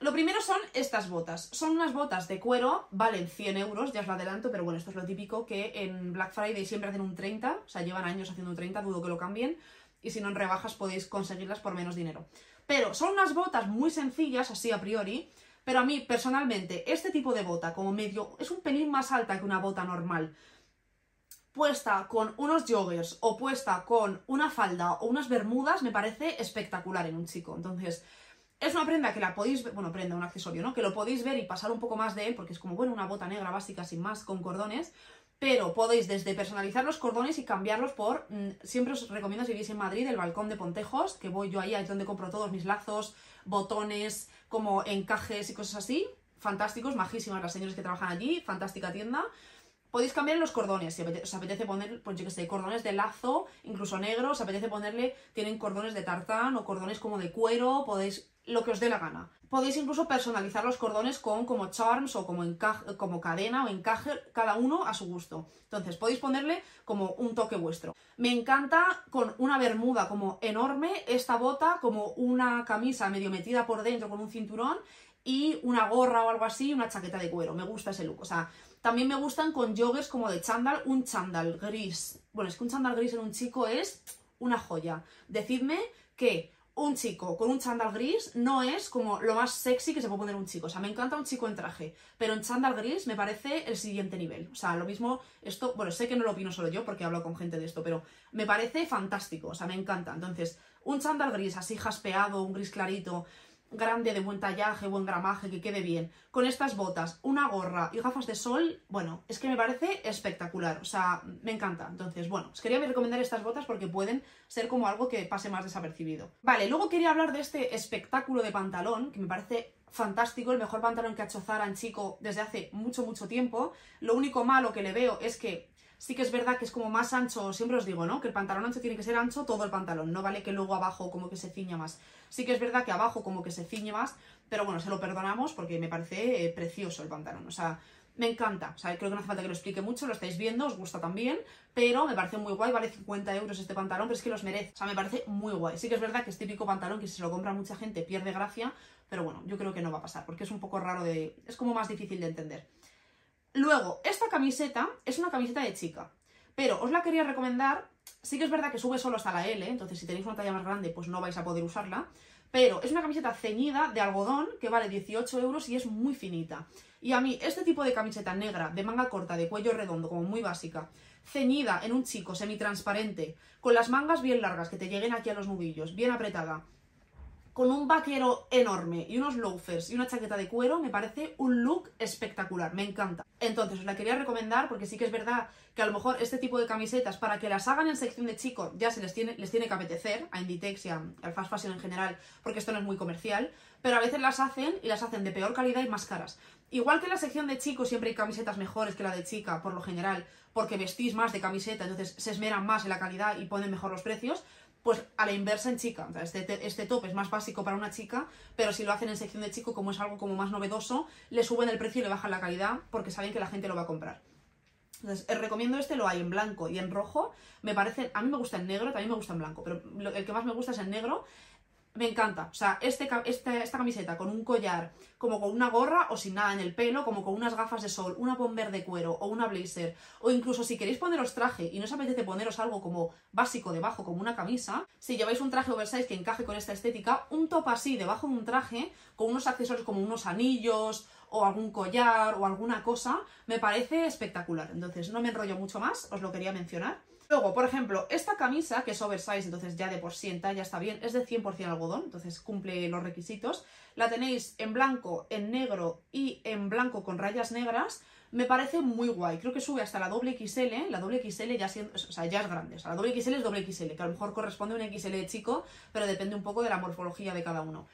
Lo primero son estas botas. Son unas botas de cuero, valen 100 euros, ya os lo adelanto, pero bueno, esto es lo típico que en Black Friday siempre hacen un 30, o sea, llevan años haciendo un 30, dudo que lo cambien, y si no en rebajas podéis conseguirlas por menos dinero. Pero son unas botas muy sencillas, así a priori, pero a mí personalmente este tipo de bota, como medio, es un pelín más alta que una bota normal, puesta con unos joggers o puesta con una falda o unas bermudas, me parece espectacular en un chico. Entonces, es una prenda que la podéis ver, bueno, prenda, un accesorio, ¿no? Que lo podéis ver y pasar un poco más de él, porque es como, bueno, una bota negra básica sin más, con cordones, pero podéis desde personalizar los cordones y cambiarlos por, mm, siempre os recomiendo si vivís en Madrid, el balcón de Pontejos, que voy yo ahí, ahí es donde compro todos mis lazos, botones, como encajes y cosas así, fantásticos, majísimas las señores que trabajan allí, fantástica tienda. Podéis cambiar los cordones, si os apetece poner, pues yo que sé, cordones de lazo, incluso negros, os apetece ponerle, tienen cordones de tartán o cordones como de cuero, podéis lo que os dé la gana. Podéis incluso personalizar los cordones con como charms o como, como cadena o encaje, cada uno a su gusto. Entonces podéis ponerle como un toque vuestro. Me encanta con una bermuda como enorme, esta bota como una camisa medio metida por dentro con un cinturón y una gorra o algo así, una chaqueta de cuero. Me gusta ese look. O sea, también me gustan con joggers como de chándal, un chándal gris. Bueno, es que un chándal gris en un chico es una joya. Decidme que un chico con un chándal gris no es como lo más sexy que se puede poner un chico. O sea, me encanta un chico en traje, pero en chándal gris me parece el siguiente nivel. O sea, lo mismo, esto, bueno, sé que no lo opino solo yo porque hablo con gente de esto, pero me parece fantástico. O sea, me encanta. Entonces, un chándal gris así jaspeado, un gris clarito, grande, de buen tallaje, buen gramaje, que quede bien, con estas botas, una gorra y gafas de sol, bueno, es que me parece espectacular, o sea, me encanta. Entonces, bueno, os quería recomendar estas botas porque pueden ser como algo que pase más desapercibido. Vale, luego quería hablar de este espectáculo de pantalón, que me parece fantástico, el mejor pantalón que ha hecho Zara en chico desde hace mucho, mucho tiempo. Lo único malo que le veo es que sí que es verdad que es como más ancho, siempre os digo, ¿no? Que el pantalón ancho tiene que ser ancho todo el pantalón, no vale que luego abajo como que se ciña más. Sí que es verdad que abajo como que se ciñe más, pero bueno, se lo perdonamos porque me parece eh, precioso el pantalón, o sea, me encanta, o sea, creo que no hace falta que lo explique mucho, lo estáis viendo, os gusta también, pero me parece muy guay, vale 50 euros este pantalón, pero es que los merece, o sea, me parece muy guay. Sí que es verdad que es típico pantalón que si se lo compra mucha gente pierde gracia, pero bueno, yo creo que no va a pasar, porque es un poco raro de... es como más difícil de entender. Luego, esta camiseta es una camiseta de chica, pero os la quería recomendar, sí que es verdad que sube solo hasta la L, entonces si tenéis una talla más grande pues no vais a poder usarla, pero es una camiseta ceñida de algodón que vale 18 euros y es muy finita. Y a mí este tipo de camiseta negra, de manga corta, de cuello redondo, como muy básica, ceñida en un chico semi-transparente, con las mangas bien largas, que te lleguen aquí a los nudillos, bien apretada, con un vaquero enorme y unos loafers y una chaqueta de cuero, me parece un look espectacular, me encanta. Entonces, os la quería recomendar porque sí que es verdad que a lo mejor este tipo de camisetas, para que las hagan en sección de chico, ya se les tiene, les tiene que apetecer, a Inditex y al fast fashion en general, porque esto no es muy comercial, pero a veces las hacen y las hacen de peor calidad y más caras. Igual que en la sección de chico siempre hay camisetas mejores que la de chica, por lo general, porque vestís más de camiseta, entonces se esmeran más en la calidad y ponen mejor los precios, pues a la inversa en chica. Este, este top es más básico para una chica, pero si lo hacen en sección de chico, como es algo como más novedoso, le suben el precio y le bajan la calidad porque saben que la gente lo va a comprar. Entonces, os recomiendo este, lo hay en blanco y en rojo. Me parece, a mí me gusta en negro, también me gusta en blanco, pero el que más me gusta es en negro me encanta. O sea, este, este, esta camiseta con un collar, como con una gorra o sin nada en el pelo, como con unas gafas de sol, una bomber de cuero o una blazer, o incluso si queréis poneros traje y no os apetece poneros algo como básico debajo, como una camisa, si lleváis un traje oversize que encaje con esta estética, un top así debajo de un traje, con unos accesorios como unos anillos o algún collar o alguna cosa, me parece espectacular. Entonces, no me enrollo mucho más, os lo quería mencionar. Luego, por ejemplo, esta camisa, que es oversize, entonces ya de por sí ya está bien, es de 100% algodón, entonces cumple los requisitos. La tenéis en blanco, en negro y en blanco con rayas negras. Me parece muy guay, creo que sube hasta la doble XL, la doble XL ya, siendo, o sea, ya es grande, o sea, la doble XL es doble XL, que a lo mejor corresponde a un XL de chico, pero depende un poco de la morfología de cada uno.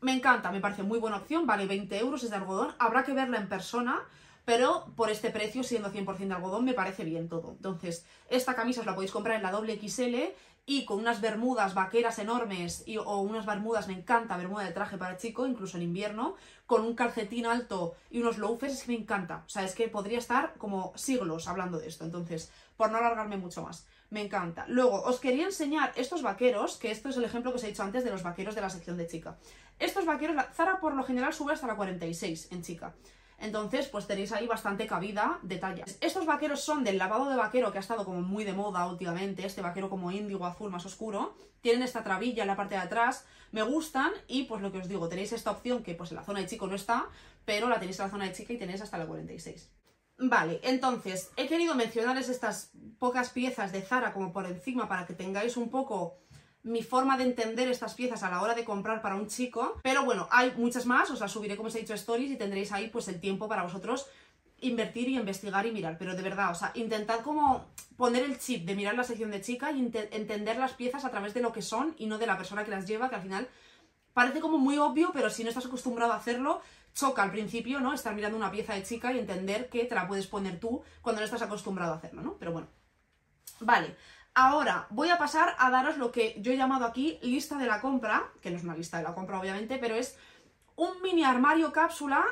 Me encanta, me parece muy buena opción, vale 20 euros, es de algodón, habrá que verla en persona, pero por este precio, siendo 100% de algodón, me parece bien todo. Entonces, esta camisa os la podéis comprar en la doble XL y con unas bermudas vaqueras enormes y, o unas bermudas, me encanta, bermuda de traje para chico, incluso en invierno, con un calcetín alto y unos loafers, es que me encanta. O sea, es que podría estar como siglos hablando de esto. Entonces, por no alargarme mucho más. Me encanta. Luego, os quería enseñar estos vaqueros, que esto es el ejemplo que os he dicho antes de los vaqueros de la sección de chica. Estos vaqueros, Zara por lo general sube hasta la 46 en chica. Entonces, pues tenéis ahí bastante cabida de tallas. Estos vaqueros son del lavado de vaquero que ha estado como muy de moda últimamente, este vaquero como índigo azul más oscuro. Tienen esta trabilla en la parte de atrás, me gustan y pues lo que os digo, tenéis esta opción que pues en la zona de chico no está, pero la tenéis en la zona de chica y tenéis hasta la 46. Vale, entonces, he querido mencionarles estas pocas piezas de Zara como por encima para que tengáis un poco mi forma de entender estas piezas a la hora de comprar para un chico. Pero bueno, hay muchas más, os las subiré como os he dicho stories y tendréis ahí pues el tiempo para vosotros invertir y investigar y mirar. Pero de verdad, o sea, intentad como poner el chip de mirar la sección de chica y entender las piezas a través de lo que son y no de la persona que las lleva, que al final parece como muy obvio, pero si no estás acostumbrado a hacerlo, choca al principio, ¿no? Estar mirando una pieza de chica y entender que te la puedes poner tú cuando no estás acostumbrado a hacerlo, ¿no? Pero bueno. Vale, Ahora voy a pasar a daros lo que yo he llamado aquí lista de la compra, que no es una lista de la compra obviamente, pero es un mini armario cápsula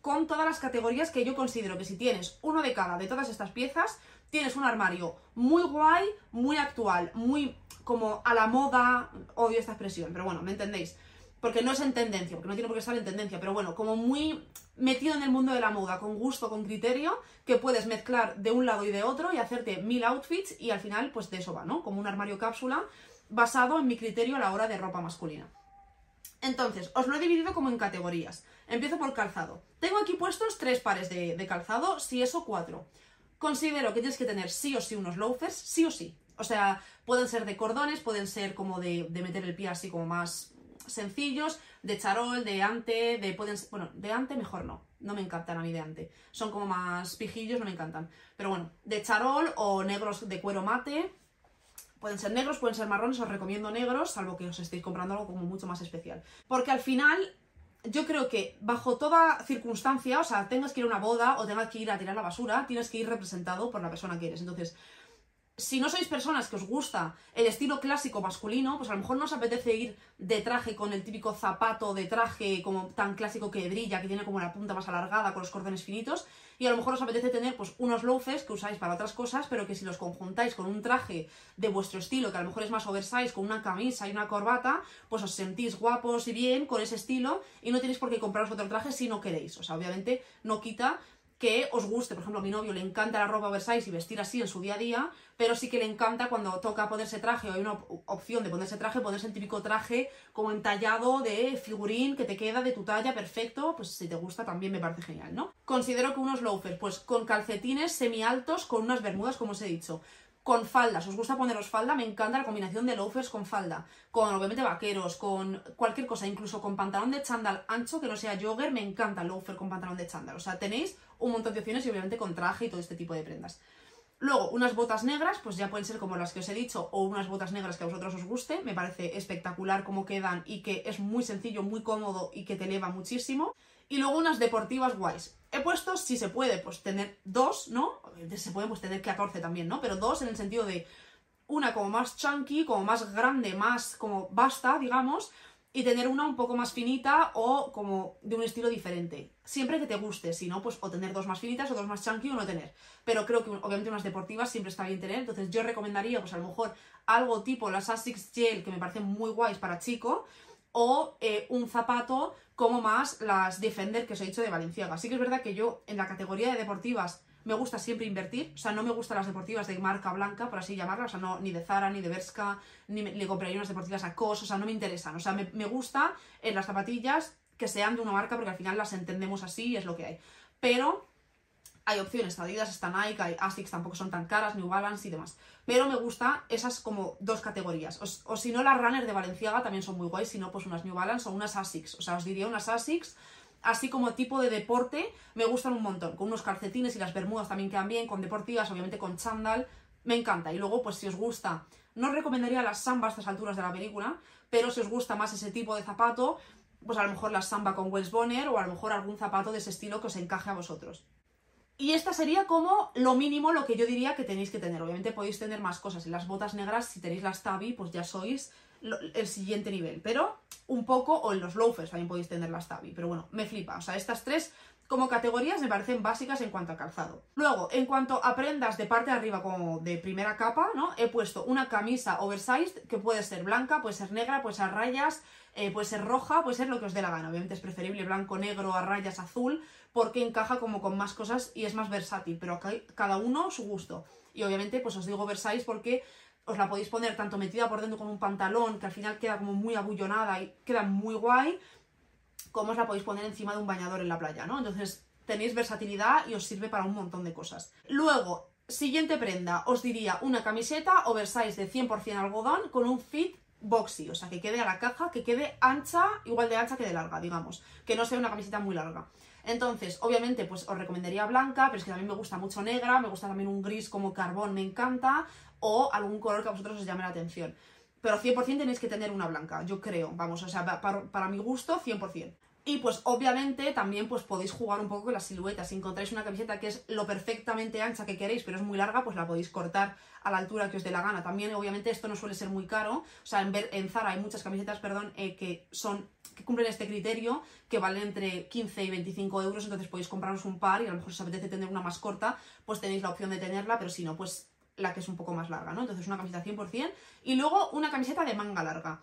con todas las categorías que yo considero que si tienes uno de cada de todas estas piezas, tienes un armario muy guay, muy actual, muy como a la moda, odio esta expresión, pero bueno, ¿me entendéis? Porque no es en tendencia, porque no tiene por qué estar en tendencia, pero bueno, como muy metido en el mundo de la moda, con gusto, con criterio, que puedes mezclar de un lado y de otro y hacerte mil outfits y al final, pues de eso va, ¿no? Como un armario cápsula basado en mi criterio a la hora de ropa masculina. Entonces, os lo he dividido como en categorías. Empiezo por calzado. Tengo aquí puestos tres pares de, de calzado, si eso cuatro. Considero que tienes que tener sí o sí unos loafers, sí o sí. O sea, pueden ser de cordones, pueden ser como de, de meter el pie así como más sencillos, de charol, de ante, de pueden bueno, de ante mejor no, no me encantan a mí de ante, son como más pijillos, no me encantan, pero bueno, de charol o negros de cuero mate, pueden ser negros, pueden ser marrones, os recomiendo negros, salvo que os estéis comprando algo como mucho más especial, porque al final yo creo que bajo toda circunstancia, o sea, tengas que ir a una boda o tengas que ir a tirar la basura, tienes que ir representado por la persona que eres, entonces si no sois personas que os gusta el estilo clásico masculino, pues a lo mejor no os apetece ir de traje con el típico zapato de traje como tan clásico que brilla, que tiene como la punta más alargada con los cordones finitos, y a lo mejor os apetece tener pues unos loafers que usáis para otras cosas, pero que si los conjuntáis con un traje de vuestro estilo, que a lo mejor es más oversize, con una camisa y una corbata, pues os sentís guapos y bien con ese estilo y no tenéis por qué compraros otro traje si no queréis. O sea, obviamente no quita que os guste. Por ejemplo, a mi novio le encanta la ropa oversize y vestir así en su día a día, pero sí que le encanta cuando toca ponerse traje o hay una opción de ponerse traje, ponerse el típico traje como entallado de figurín que te queda de tu talla perfecto, pues si te gusta también me parece genial, ¿no? Considero que unos loafers, pues con calcetines semi altos, con unas bermudas, como os he dicho, con faldas, os gusta poneros falda, me encanta la combinación de loafers con falda, con obviamente vaqueros, con cualquier cosa, incluso con pantalón de chándal ancho que no sea jogger, me encanta el loafer con pantalón de chándal, o sea, tenéis un montón de opciones y obviamente con traje y todo este tipo de prendas. Luego, unas botas negras, pues ya pueden ser como las que os he dicho, o unas botas negras que a vosotros os guste. Me parece espectacular cómo quedan y que es muy sencillo, muy cómodo y que te eleva muchísimo. Y luego unas deportivas guays. He puesto, si se puede, pues tener dos, ¿no? Se puede pues tener 14 también, ¿no? Pero dos en el sentido de una como más chunky, como más grande, más como basta, digamos, y tener una un poco más finita o como de un estilo diferente. Siempre que te guste, si no, pues o tener dos más finitas o dos más chunky o no tener. Pero creo que obviamente unas deportivas siempre está bien tener, entonces yo recomendaría pues a lo mejor algo tipo las Asics Gel que me parecen muy guays para chico o eh, un zapato como más las Defender que os he dicho de Valenciaga. Así que es verdad que yo en la categoría de deportivas me gusta siempre invertir, o sea, no me gustan las deportivas de marca blanca, por así llamarlas, o sea, no, ni de Zara, ni de Berska, ni le compraría unas deportivas a COS, o sea, no me interesan, o sea, me, me gusta en las zapatillas que sean de una marca porque al final las entendemos así y es lo que hay. Pero hay opciones, Adidas, está Nike, hay Asics, tampoco son tan caras, New Balance y demás. Pero me gusta esas como dos categorías. O, si no, las Runner de Valenciaga también son muy guays, si no, pues unas New Balance o unas Asics. O sea, os diría unas Asics así como tipo de deporte, me gustan un montón. Con unos calcetines y las bermudas también quedan bien, con deportivas, obviamente con chándal, me encanta. Y luego, pues si os gusta, no os recomendaría las samba a estas alturas de la película, pero si os gusta más ese tipo de zapato, pues a lo mejor la samba con Wells Bonner o a lo mejor algún zapato de ese estilo que os encaje a vosotros. Y esta sería como lo mínimo lo que yo diría que tenéis que tener. Obviamente podéis tener más cosas. En las botas negras, si tenéis las tabi, pues ya sois el siguiente nivel. Pero un poco, o en los loafers también podéis tener las tabi. Pero bueno, me flipa. O sea, estas tres como categorías me parecen básicas en cuanto a calzado. Luego, en cuanto a prendas de parte de arriba como de primera capa, ¿no? He puesto una camisa oversized que puede ser blanca, puede ser negra, puede ser a rayas, eh, puede ser roja, puede ser lo que os dé la gana. Obviamente es preferible blanco, negro, a rayas, azul, porque encaja como con más cosas y es más versátil, pero cada uno su gusto. Y obviamente pues os digo oversized porque os la podéis poner tanto metida por dentro con un pantalón, que al final queda como muy abullonada y queda muy guay, como os la podéis poner encima de un bañador en la playa, ¿no? Entonces tenéis versatilidad y os sirve para un montón de cosas. Luego, siguiente prenda, os diría una camiseta oversize de 100% algodón con un fit boxy, o sea, que quede a la caja, que quede ancha, igual de ancha que de larga, digamos, que no sea una camiseta muy larga. Entonces, obviamente, pues os recomendaría blanca, pero es que también me gusta mucho negra, me gusta también un gris como carbón, me encanta, o algún color que a vosotros os llame la atención. Pero 100% tenéis que tener una blanca, yo creo, vamos, o sea, para, mi gusto, 100%. Y pues obviamente también pues podéis jugar un poco con las siluetas. Si encontráis una camiseta que es lo perfectamente ancha que queréis, pero es muy larga, pues la podéis cortar a la altura que os dé la gana. También obviamente esto no suele ser muy caro. O sea, en, ver, en Zara hay muchas camisetas, perdón, eh, que son que cumplen este criterio, que valen entre 15 y 25 euros, entonces podéis compraros un par y a lo mejor si os apetece tener una más corta, pues tenéis la opción de tenerla, pero si no, pues la que es un poco más larga, ¿no? Entonces una camiseta 100%. Y luego una camiseta de manga larga.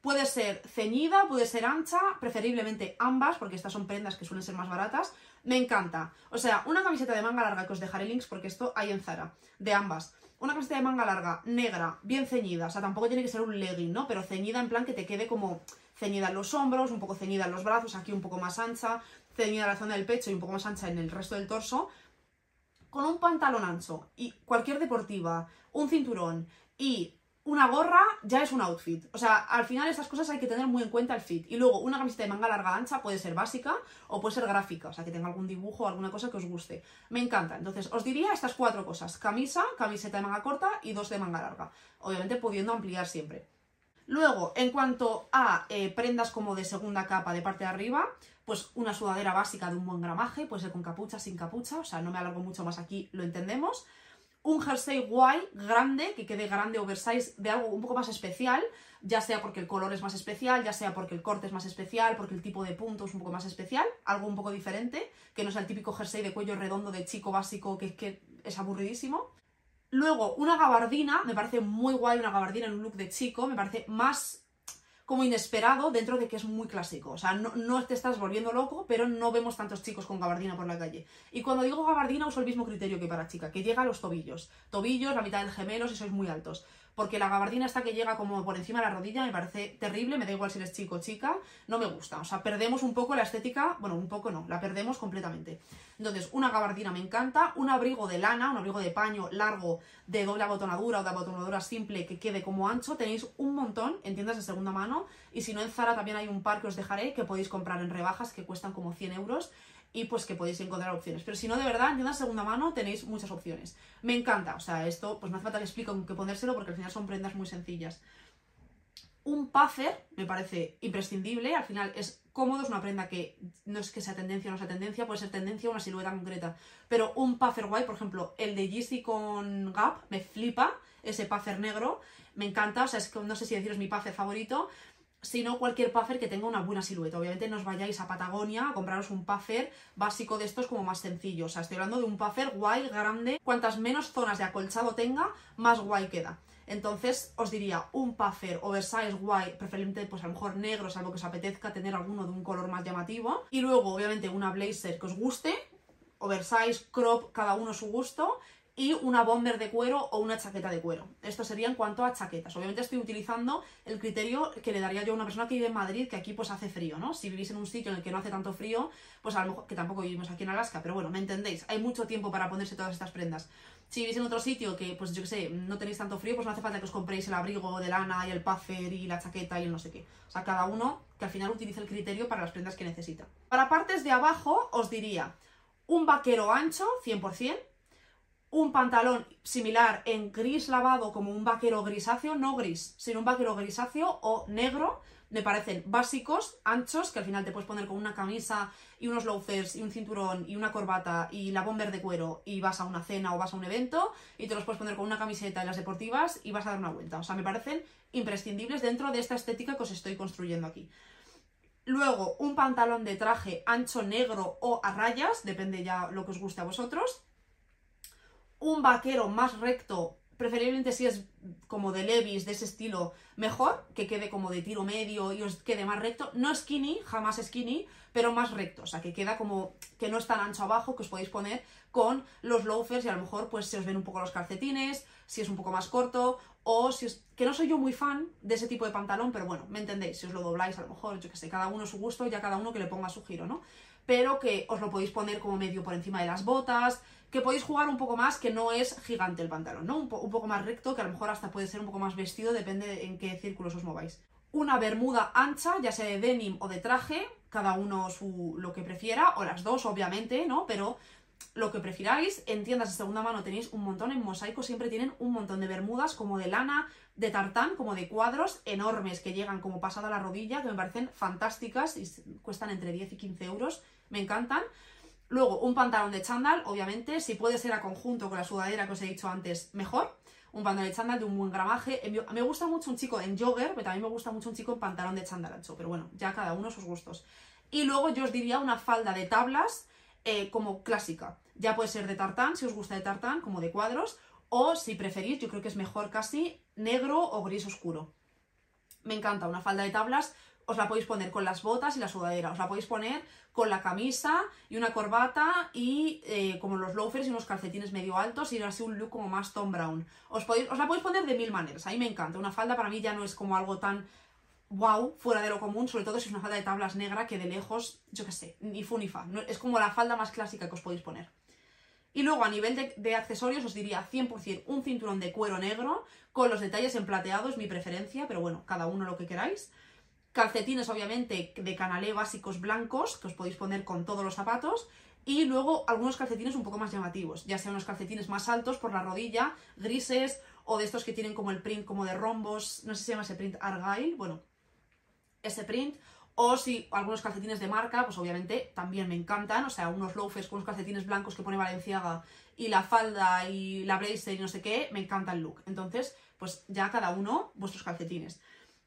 Puede ser ceñida, puede ser ancha, preferiblemente ambas, porque estas son prendas que suelen ser más baratas. Me encanta. O sea, una camiseta de manga larga que os dejaré links porque esto hay en Zara, de ambas. Una camiseta de manga larga, negra, bien ceñida, o sea, tampoco tiene que ser un legging, ¿no? Pero ceñida en plan que te quede como ceñida en los hombros, un poco ceñida en los brazos, aquí un poco más ancha, ceñida en la zona del pecho y un poco más ancha en el resto del torso, con un pantalón ancho y cualquier deportiva, un cinturón y una gorra ya es un outfit. O sea, al final estas cosas hay que tener muy en cuenta el fit. Y luego una camiseta de manga larga ancha puede ser básica o puede ser gráfica, o sea, que tenga algún dibujo o alguna cosa que os guste. Me encanta. Entonces, os diría estas cuatro cosas. Camisa, camiseta de manga corta y dos de manga larga. Obviamente pudiendo ampliar siempre. Luego, en cuanto a eh, prendas como de segunda capa de parte de arriba, pues una sudadera básica de un buen gramaje, puede ser con capucha, sin capucha, o sea, no me alargo mucho más aquí, lo entendemos un jersey guay, grande, que quede grande, oversize, de algo un poco más especial, ya sea porque el color es más especial, ya sea porque el corte es más especial, porque el tipo de punto es un poco más especial, algo un poco diferente, que no sea el típico jersey de cuello redondo de chico básico que, que es aburridísimo. Luego, una gabardina, me parece muy guay una gabardina en un look de chico, me parece más como inesperado dentro de que es muy clásico. O sea, no, te estás volviendo loco, pero no vemos tantos chicos con gabardina por la calle. Y cuando digo gabardina uso el mismo criterio que para chica, que llega a los tobillos. Tobillos, la mitad del gemelo si sois muy altos porque la gabardina esta que llega como por encima de la rodilla me parece terrible, me da igual si eres chico o chica, no me gusta. O sea, perdemos un poco la estética, bueno, un poco no, la perdemos completamente. Entonces, una gabardina me encanta, un abrigo de lana, un abrigo de paño largo, de doble abotonadura o de abotonadura simple que quede como ancho, tenéis un montón en tiendas de segunda mano y si no en Zara también hay un par que os dejaré que podéis comprar en rebajas que cuestan como 100 euros y pues que podéis encontrar opciones. Pero si no, de verdad, en tiendas segunda mano tenéis muchas opciones. Me encanta, o sea, esto pues no hace falta que explique con qué ponérselo porque al final son prendas muy sencillas. Un puffer me parece imprescindible, al final es cómodo, es una prenda que no es que sea tendencia o no sea tendencia, puede ser tendencia o una silueta concreta, pero un puffer guay, por ejemplo, el de Yeezy con Gap, me flipa ese puffer negro, me encanta, o sea, es que no sé si deciros mi puffer favorito, sino cualquier puffer que tenga una buena silueta. Obviamente no os vayáis a Patagonia a compraros un puffer básico de estos como más sencillo. O sea, estoy hablando de un puffer guay, grande. Cuantas menos zonas de acolchado tenga, más guay queda. Entonces os diría un puffer oversize guay, preferiblemente pues a lo mejor negro, salvo que os apetezca tener alguno de un color más llamativo. Y luego obviamente una blazer que os guste, oversize, crop, cada uno su gusto y una bomber de cuero o una chaqueta de cuero. Esto sería en cuanto a chaquetas. Obviamente estoy utilizando el criterio que le daría yo a una persona que vive en Madrid, que aquí pues hace frío, ¿no? Si vivís en un sitio en el que no hace tanto frío, pues a lo mejor, que tampoco vivimos aquí en Alaska, pero bueno, me entendéis, hay mucho tiempo para ponerse todas estas prendas. Si vivís en otro sitio que, pues yo qué sé, no tenéis tanto frío, pues no hace falta que os compréis el abrigo de lana y el puffer y la chaqueta y el no sé qué. O sea, cada uno que al final utilice el criterio para las prendas que necesita. Para partes de abajo, os diría un vaquero ancho, 100%, un pantalón similar en gris lavado como un vaquero grisáceo, no gris, sino un vaquero grisáceo o negro, me parecen básicos, anchos, que al final te puedes poner con una camisa y unos loafers y un cinturón y una corbata y la bomber de cuero y vas a una cena o vas a un evento y te los puedes poner con una camiseta y las deportivas y vas a dar una vuelta. O sea, me parecen imprescindibles dentro de esta estética que os estoy construyendo aquí. Luego, un pantalón de traje ancho negro o a rayas, depende ya lo que os guste a vosotros un vaquero más recto, preferiblemente si es como de Levis, de ese estilo, mejor, que quede como de tiro medio y os quede más recto. No skinny, jamás skinny, pero más recto, o sea, que queda como que no es tan ancho abajo, que os podéis poner con los loafers y a lo mejor pues se os ven un poco los calcetines, si es un poco más corto, o si es... que no soy yo muy fan de ese tipo de pantalón, pero bueno, me entendéis, si os lo dobláis a lo mejor, yo que sé, cada uno su gusto, ya cada uno que le ponga su giro, ¿no? Pero que os lo podéis poner como medio por encima de las botas, que podéis jugar un poco más, que no es gigante el pantalón, ¿no? Un, poco más recto, que a lo mejor hasta puede ser un poco más vestido, depende en qué círculos os mováis. Una bermuda ancha, ya sea de denim o de traje, cada uno su, lo que prefiera, o las dos, obviamente, ¿no? Pero lo que prefiráis. En tiendas de segunda mano tenéis un montón, en mosaico siempre tienen un montón de bermudas como de lana, de tartán, como de cuadros enormes que llegan como pasada la rodilla, que me parecen fantásticas y cuestan entre 10 y 15 euros, me encantan. Luego, un pantalón de chándal, obviamente, si puede ser a conjunto con la sudadera que os he dicho antes, mejor. Un pantalón de chándal de un buen gramaje. Me gusta mucho un chico en jogger, pero también me gusta mucho un chico en pantalón de chándal ancho, pero bueno, ya cada uno sus gustos. Y luego yo os diría una falda de tablas eh, como clásica. Ya puede ser de tartán, si os gusta de tartán, como de cuadros, o si preferís, yo creo que es mejor casi negro o gris oscuro. Me encanta una falda de tablas, os la podéis poner con las botas y la sudadera, os la podéis poner con la camisa y una corbata y eh, como los loafers y unos calcetines medio altos y así un look como más Tom Brown. Os, podéis, os la podéis poner de mil maneras, a mí me encanta. Una falda para mí ya no es como algo tan wow, fuera de lo común, sobre todo si es una falda de tablas negra que de lejos, yo qué sé, ni fu ni fa. es como la falda más clásica que os podéis poner. Y luego a nivel de, accesorios os diría 100% un cinturón de cuero negro con los detalles en plateado, es mi preferencia, pero bueno, cada uno lo que queráis. Calcetines obviamente de canalé básicos blancos que os podéis poner con todos los zapatos. Y luego algunos calcetines un poco más llamativos, ya sean unos calcetines más altos por la rodilla, grises o de estos que tienen como el print como de rombos, no sé si se llama ese print Argyle, bueno, ese print. O si algunos calcetines de marca, pues obviamente también me encantan. O sea, unos loafers con unos calcetines blancos que pone Valenciaga y la falda y la bracer y no sé qué, me encanta el look. Entonces, pues ya cada uno vuestros calcetines.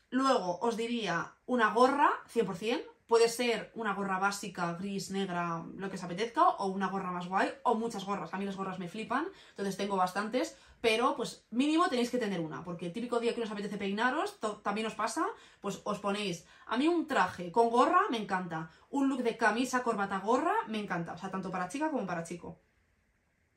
Luego os diría una gorra, 100%. Puede ser una gorra básica, gris, negra, lo que os apetezca, o una gorra más guay, o muchas gorras. A mí las gorras me flipan, entonces tengo bastantes pero pues mínimo tenéis que tener una, porque típico día que os apetece peinaros, también os pasa, pues os ponéis, a mí un traje con gorra me encanta, un look de camisa, corbata, gorra me encanta, o sea, tanto para chica como para chico.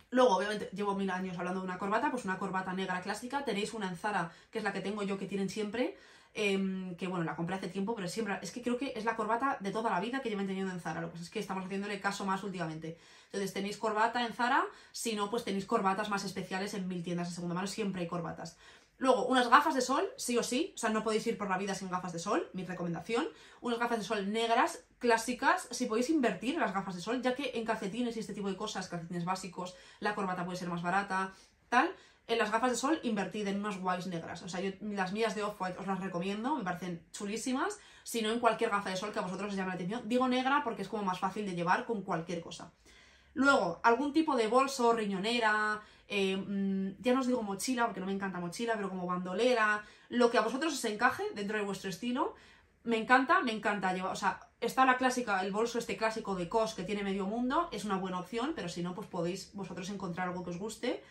Luego, obviamente, llevo mil años hablando de una corbata, pues una corbata negra clásica, tenéis una en Zara, que es la que tengo yo, que tienen siempre, Em, que bueno, la compré hace tiempo, pero siempre, es que creo que es la corbata de toda la vida que llevan teniendo en Zara, lo que pasa es que estamos haciéndole caso más últimamente. Entonces tenéis corbata en Zara, si no, pues tenéis corbatas más especiales en mil tiendas de segunda mano, siempre hay corbatas. Luego, unas gafas de sol, sí o sí, o sea, no podéis ir por la vida sin gafas de sol, mi recomendación. Unas gafas de sol negras, clásicas, si podéis invertir las gafas de sol, ya que en calcetines y este tipo de cosas, calcetines básicos, la corbata puede ser más barata, tal, en las gafas de sol invertid en unas guays negras. O sea, yo las mías de Off-White os las recomiendo, me parecen chulísimas. Si no, en cualquier gafa de sol que a vosotros os llame la atención. Digo negra porque es como más fácil de llevar con cualquier cosa. Luego, algún tipo de bolso, riñonera, eh, mm, ya no os digo mochila porque no me encanta mochila, pero como bandolera, lo que a vosotros os encaje dentro de vuestro estilo. Me encanta, me encanta llevar, o sea, está la clásica, el bolso este clásico de COS que tiene medio mundo, es una buena opción, pero si no, pues podéis vosotros encontrar algo que os guste.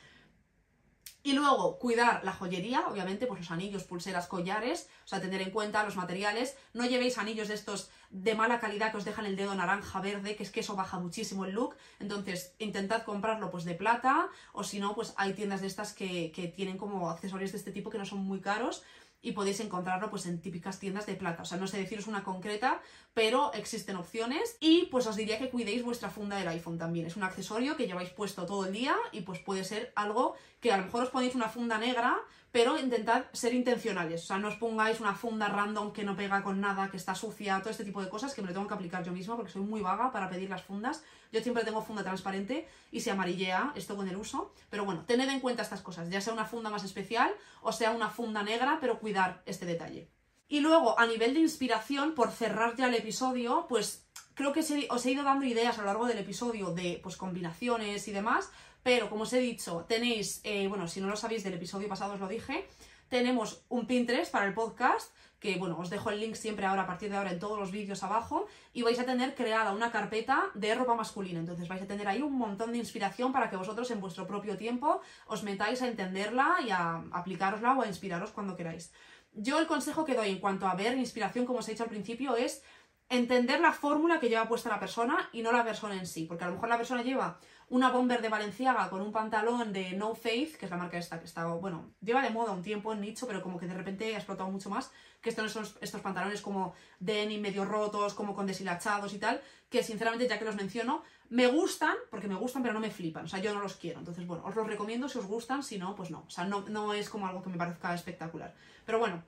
Y luego, cuidar la joyería, obviamente, pues los anillos, pulseras, collares, o sea, tener en cuenta los materiales. No llevéis anillos de estos de mala calidad que os dejan el dedo naranja, verde, que es que eso baja muchísimo el look. Entonces, intentad comprarlo pues de plata, o si no, pues hay tiendas de estas que, que tienen como accesorios de este tipo que no son muy caros y podéis encontrarlo pues en típicas tiendas de plata. O sea, no sé deciros una concreta, pero existen opciones y pues os diría que cuidéis vuestra funda del iPhone también. Es un accesorio que lleváis puesto todo el día y pues puede ser algo que a lo mejor os ponéis una funda negra pero intentad ser intencionales, o sea, no os pongáis una funda random que no pega con nada, que está sucia, todo este tipo de cosas que me lo tengo que aplicar yo misma porque soy muy vaga para pedir las fundas. Yo siempre tengo funda transparente y se amarillea esto con el uso, pero bueno, tened en cuenta estas cosas, ya sea una funda más especial o sea una funda negra, pero cuidar este detalle. Y luego, a nivel de inspiración, por cerrar ya el episodio, pues creo que os he ido dando ideas a lo largo del episodio de pues combinaciones y demás, pero como os he dicho, tenéis, eh, bueno, si no lo sabéis del episodio pasado os lo dije, tenemos un Pinterest para el podcast, que bueno, os dejo el link siempre ahora, a partir de ahora, en todos los vídeos abajo, y vais a tener creada una carpeta de ropa masculina. Entonces vais a tener ahí un montón de inspiración para que vosotros en vuestro propio tiempo os metáis a entenderla y a aplicarosla o a inspiraros cuando queráis. Yo el consejo que doy en cuanto a ver inspiración, como os he dicho al principio, es entender la fórmula que lleva puesta la persona y no la persona en sí, porque a lo mejor la persona lleva una bomber de Valenciaga con un pantalón de No Faith, que es la marca esta que está, bueno, lleva de moda un tiempo en nicho, pero como que de repente ha explotado mucho más, que estos son estos pantalones como denim medio rotos, como con deshilachados y tal, que sinceramente ya que los menciono, me gustan, porque me gustan, pero no me flipan, o sea, yo no los quiero, entonces bueno, os los recomiendo si os gustan, si no, pues no, o sea, no, no es como algo que me parezca espectacular, pero bueno,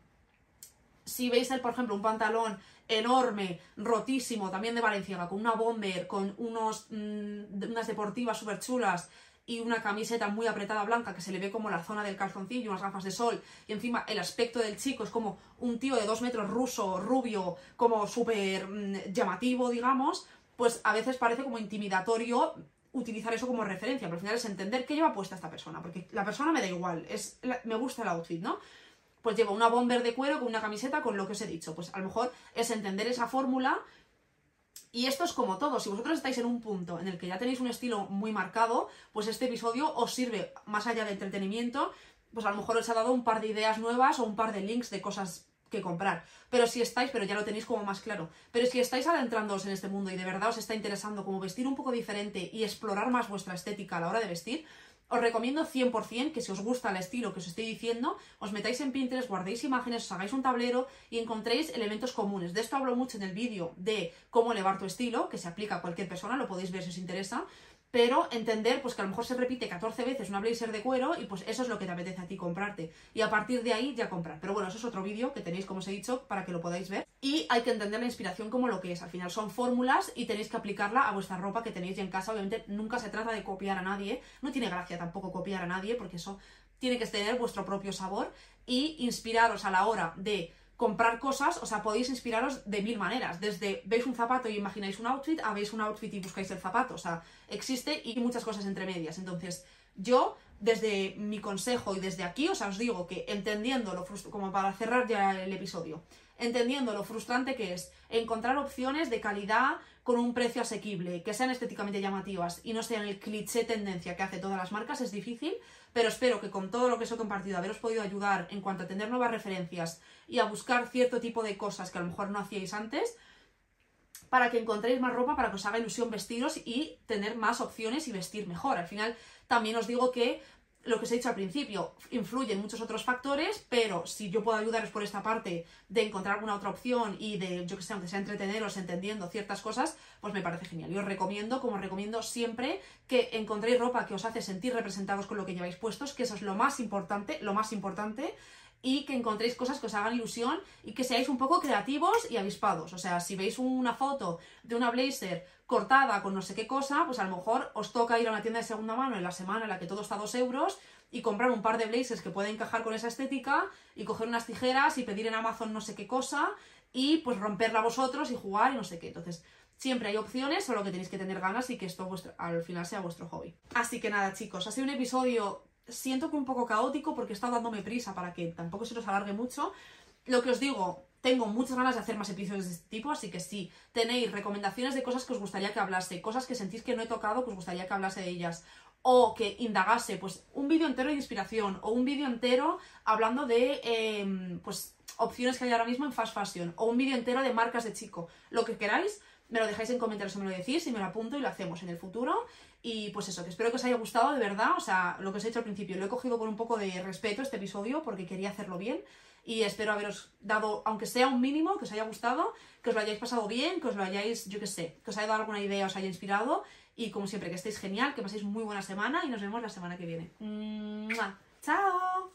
Si veis, el, por ejemplo, un pantalón enorme, rotísimo, también de Valenciaga, con una bomber, con unos, mm, unas deportivas súper chulas y una camiseta muy apretada blanca que se le ve como la zona del calzoncillo, unas gafas de sol, y encima el aspecto del chico es como un tío de dos metros ruso, rubio, como súper mm, llamativo, digamos, pues a veces parece como intimidatorio utilizar eso como referencia, pero al final es entender qué lleva puesta esta persona, porque la persona me da igual, es me gusta el outfit, ¿no? Pues lleva una bomber de cuero con una camiseta con lo que os he dicho, pues a lo mejor es entender esa fórmula. Y esto es como todo, si vosotros estáis en un punto en el que ya tenéis un estilo muy marcado, pues este episodio os sirve, más allá de entretenimiento, pues a lo mejor os ha dado un par de ideas nuevas o un par de links de cosas que comprar. Pero si estáis, pero ya lo tenéis como más claro, pero si estáis adentrándoos en este mundo y de verdad os está interesando como vestir un poco diferente y explorar más vuestra estética a la hora de vestir, os recomiendo 100% que si os gusta el estilo que os estoy diciendo, os metáis en Pinterest, guardéis imágenes, os hagáis un tablero y encontréis elementos comunes. De esto hablo mucho en el vídeo de cómo elevar tu estilo, que se aplica a cualquier persona, lo podéis ver si os interesa pero entender pues que a lo mejor se repite 14 veces una blazer de cuero y pues eso es lo que te apetece a ti comprarte. Y a partir de ahí ya comprar. Pero bueno, eso es otro vídeo que tenéis como os he dicho para que lo podáis ver. Y hay que entender la inspiración como lo que es, al final son fórmulas y tenéis que aplicarla a vuestra ropa que tenéis ya en casa, obviamente nunca se trata de copiar a nadie, no tiene gracia tampoco copiar a nadie porque eso tiene que tener vuestro propio sabor. Y inspiraros a la hora de comprar cosas, o sea, podéis inspiraros de mil maneras. Desde veis un zapato y imagináis un outfit, a veis un outfit y buscáis el zapato. O sea, existe y muchas cosas entre medias. Entonces, yo, desde mi consejo y desde aquí, o sea, os digo que como para cerrar ya el episodio, entendiendo lo frustrante que es encontrar opciones de calidad con un precio asequible, que sean estéticamente llamativas y no sean el cliché tendencia que hace todas las marcas, es difícil, pero espero que con todo lo que os he compartido haberos podido ayudar en cuanto a tener nuevas referencias y a buscar cierto tipo de cosas que a lo mejor no hacíais antes, para que encontréis más ropa, para que os haga ilusión vestiros y tener más opciones y vestir mejor. Al final, también os digo que lo que os he dicho al principio, influyen muchos otros factores, pero si yo puedo ayudaros por esta parte de encontrar alguna otra opción y de, yo que sé, aunque sea entreteneros entendiendo ciertas cosas, pues me parece genial. Y os recomiendo, como os recomiendo siempre, que encontréis ropa que os hace sentir representados con lo que lleváis puestos, que eso es lo más importante, lo más importante, y que encontréis cosas que os hagan ilusión y que seáis un poco creativos y avispados. O sea, si veis una foto de una blazer cortada con no sé qué cosa, pues a lo mejor os toca ir a una tienda de segunda mano en la semana en la que todo está a dos euros y comprar un par de blazers que pueden encajar con esa estética y coger unas tijeras y pedir en Amazon no sé qué cosa y pues romperla vosotros y jugar y no sé qué. Entonces, siempre hay opciones, solo que tenéis que tener ganas y que esto al final sea vuestro hobby. Así que nada, chicos, ha sido un episodio siento que un poco caótico porque estado dándome prisa para que tampoco se nos alargue mucho. Lo que os digo, tengo muchas ganas de hacer más episodios de este tipo, así que si tenéis recomendaciones de cosas que os gustaría que hablase, cosas que sentís que no he tocado, que os gustaría que hablase de ellas, o que indagase, pues un vídeo entero de inspiración, o un vídeo entero hablando de, em, pues, opciones que hay ahora mismo en fast fashion, o un vídeo entero de marcas de chico, lo que queráis, me lo dejáis en comentarios o me lo decís y me lo apunto y lo hacemos en el futuro. Y pues eso, que espero que os haya gustado de verdad. O sea, lo que os he hecho al principio, lo he cogido con un poco de respeto este episodio porque quería hacerlo bien. Y espero haberos dado, aunque sea un mínimo, que os haya gustado, que os lo hayáis pasado bien, que os lo hayáis, yo qué sé, que os haya dado alguna idea, os haya inspirado. Y como siempre, que estéis genial, que paséis muy buena semana y nos vemos la semana que viene. ¡Chao!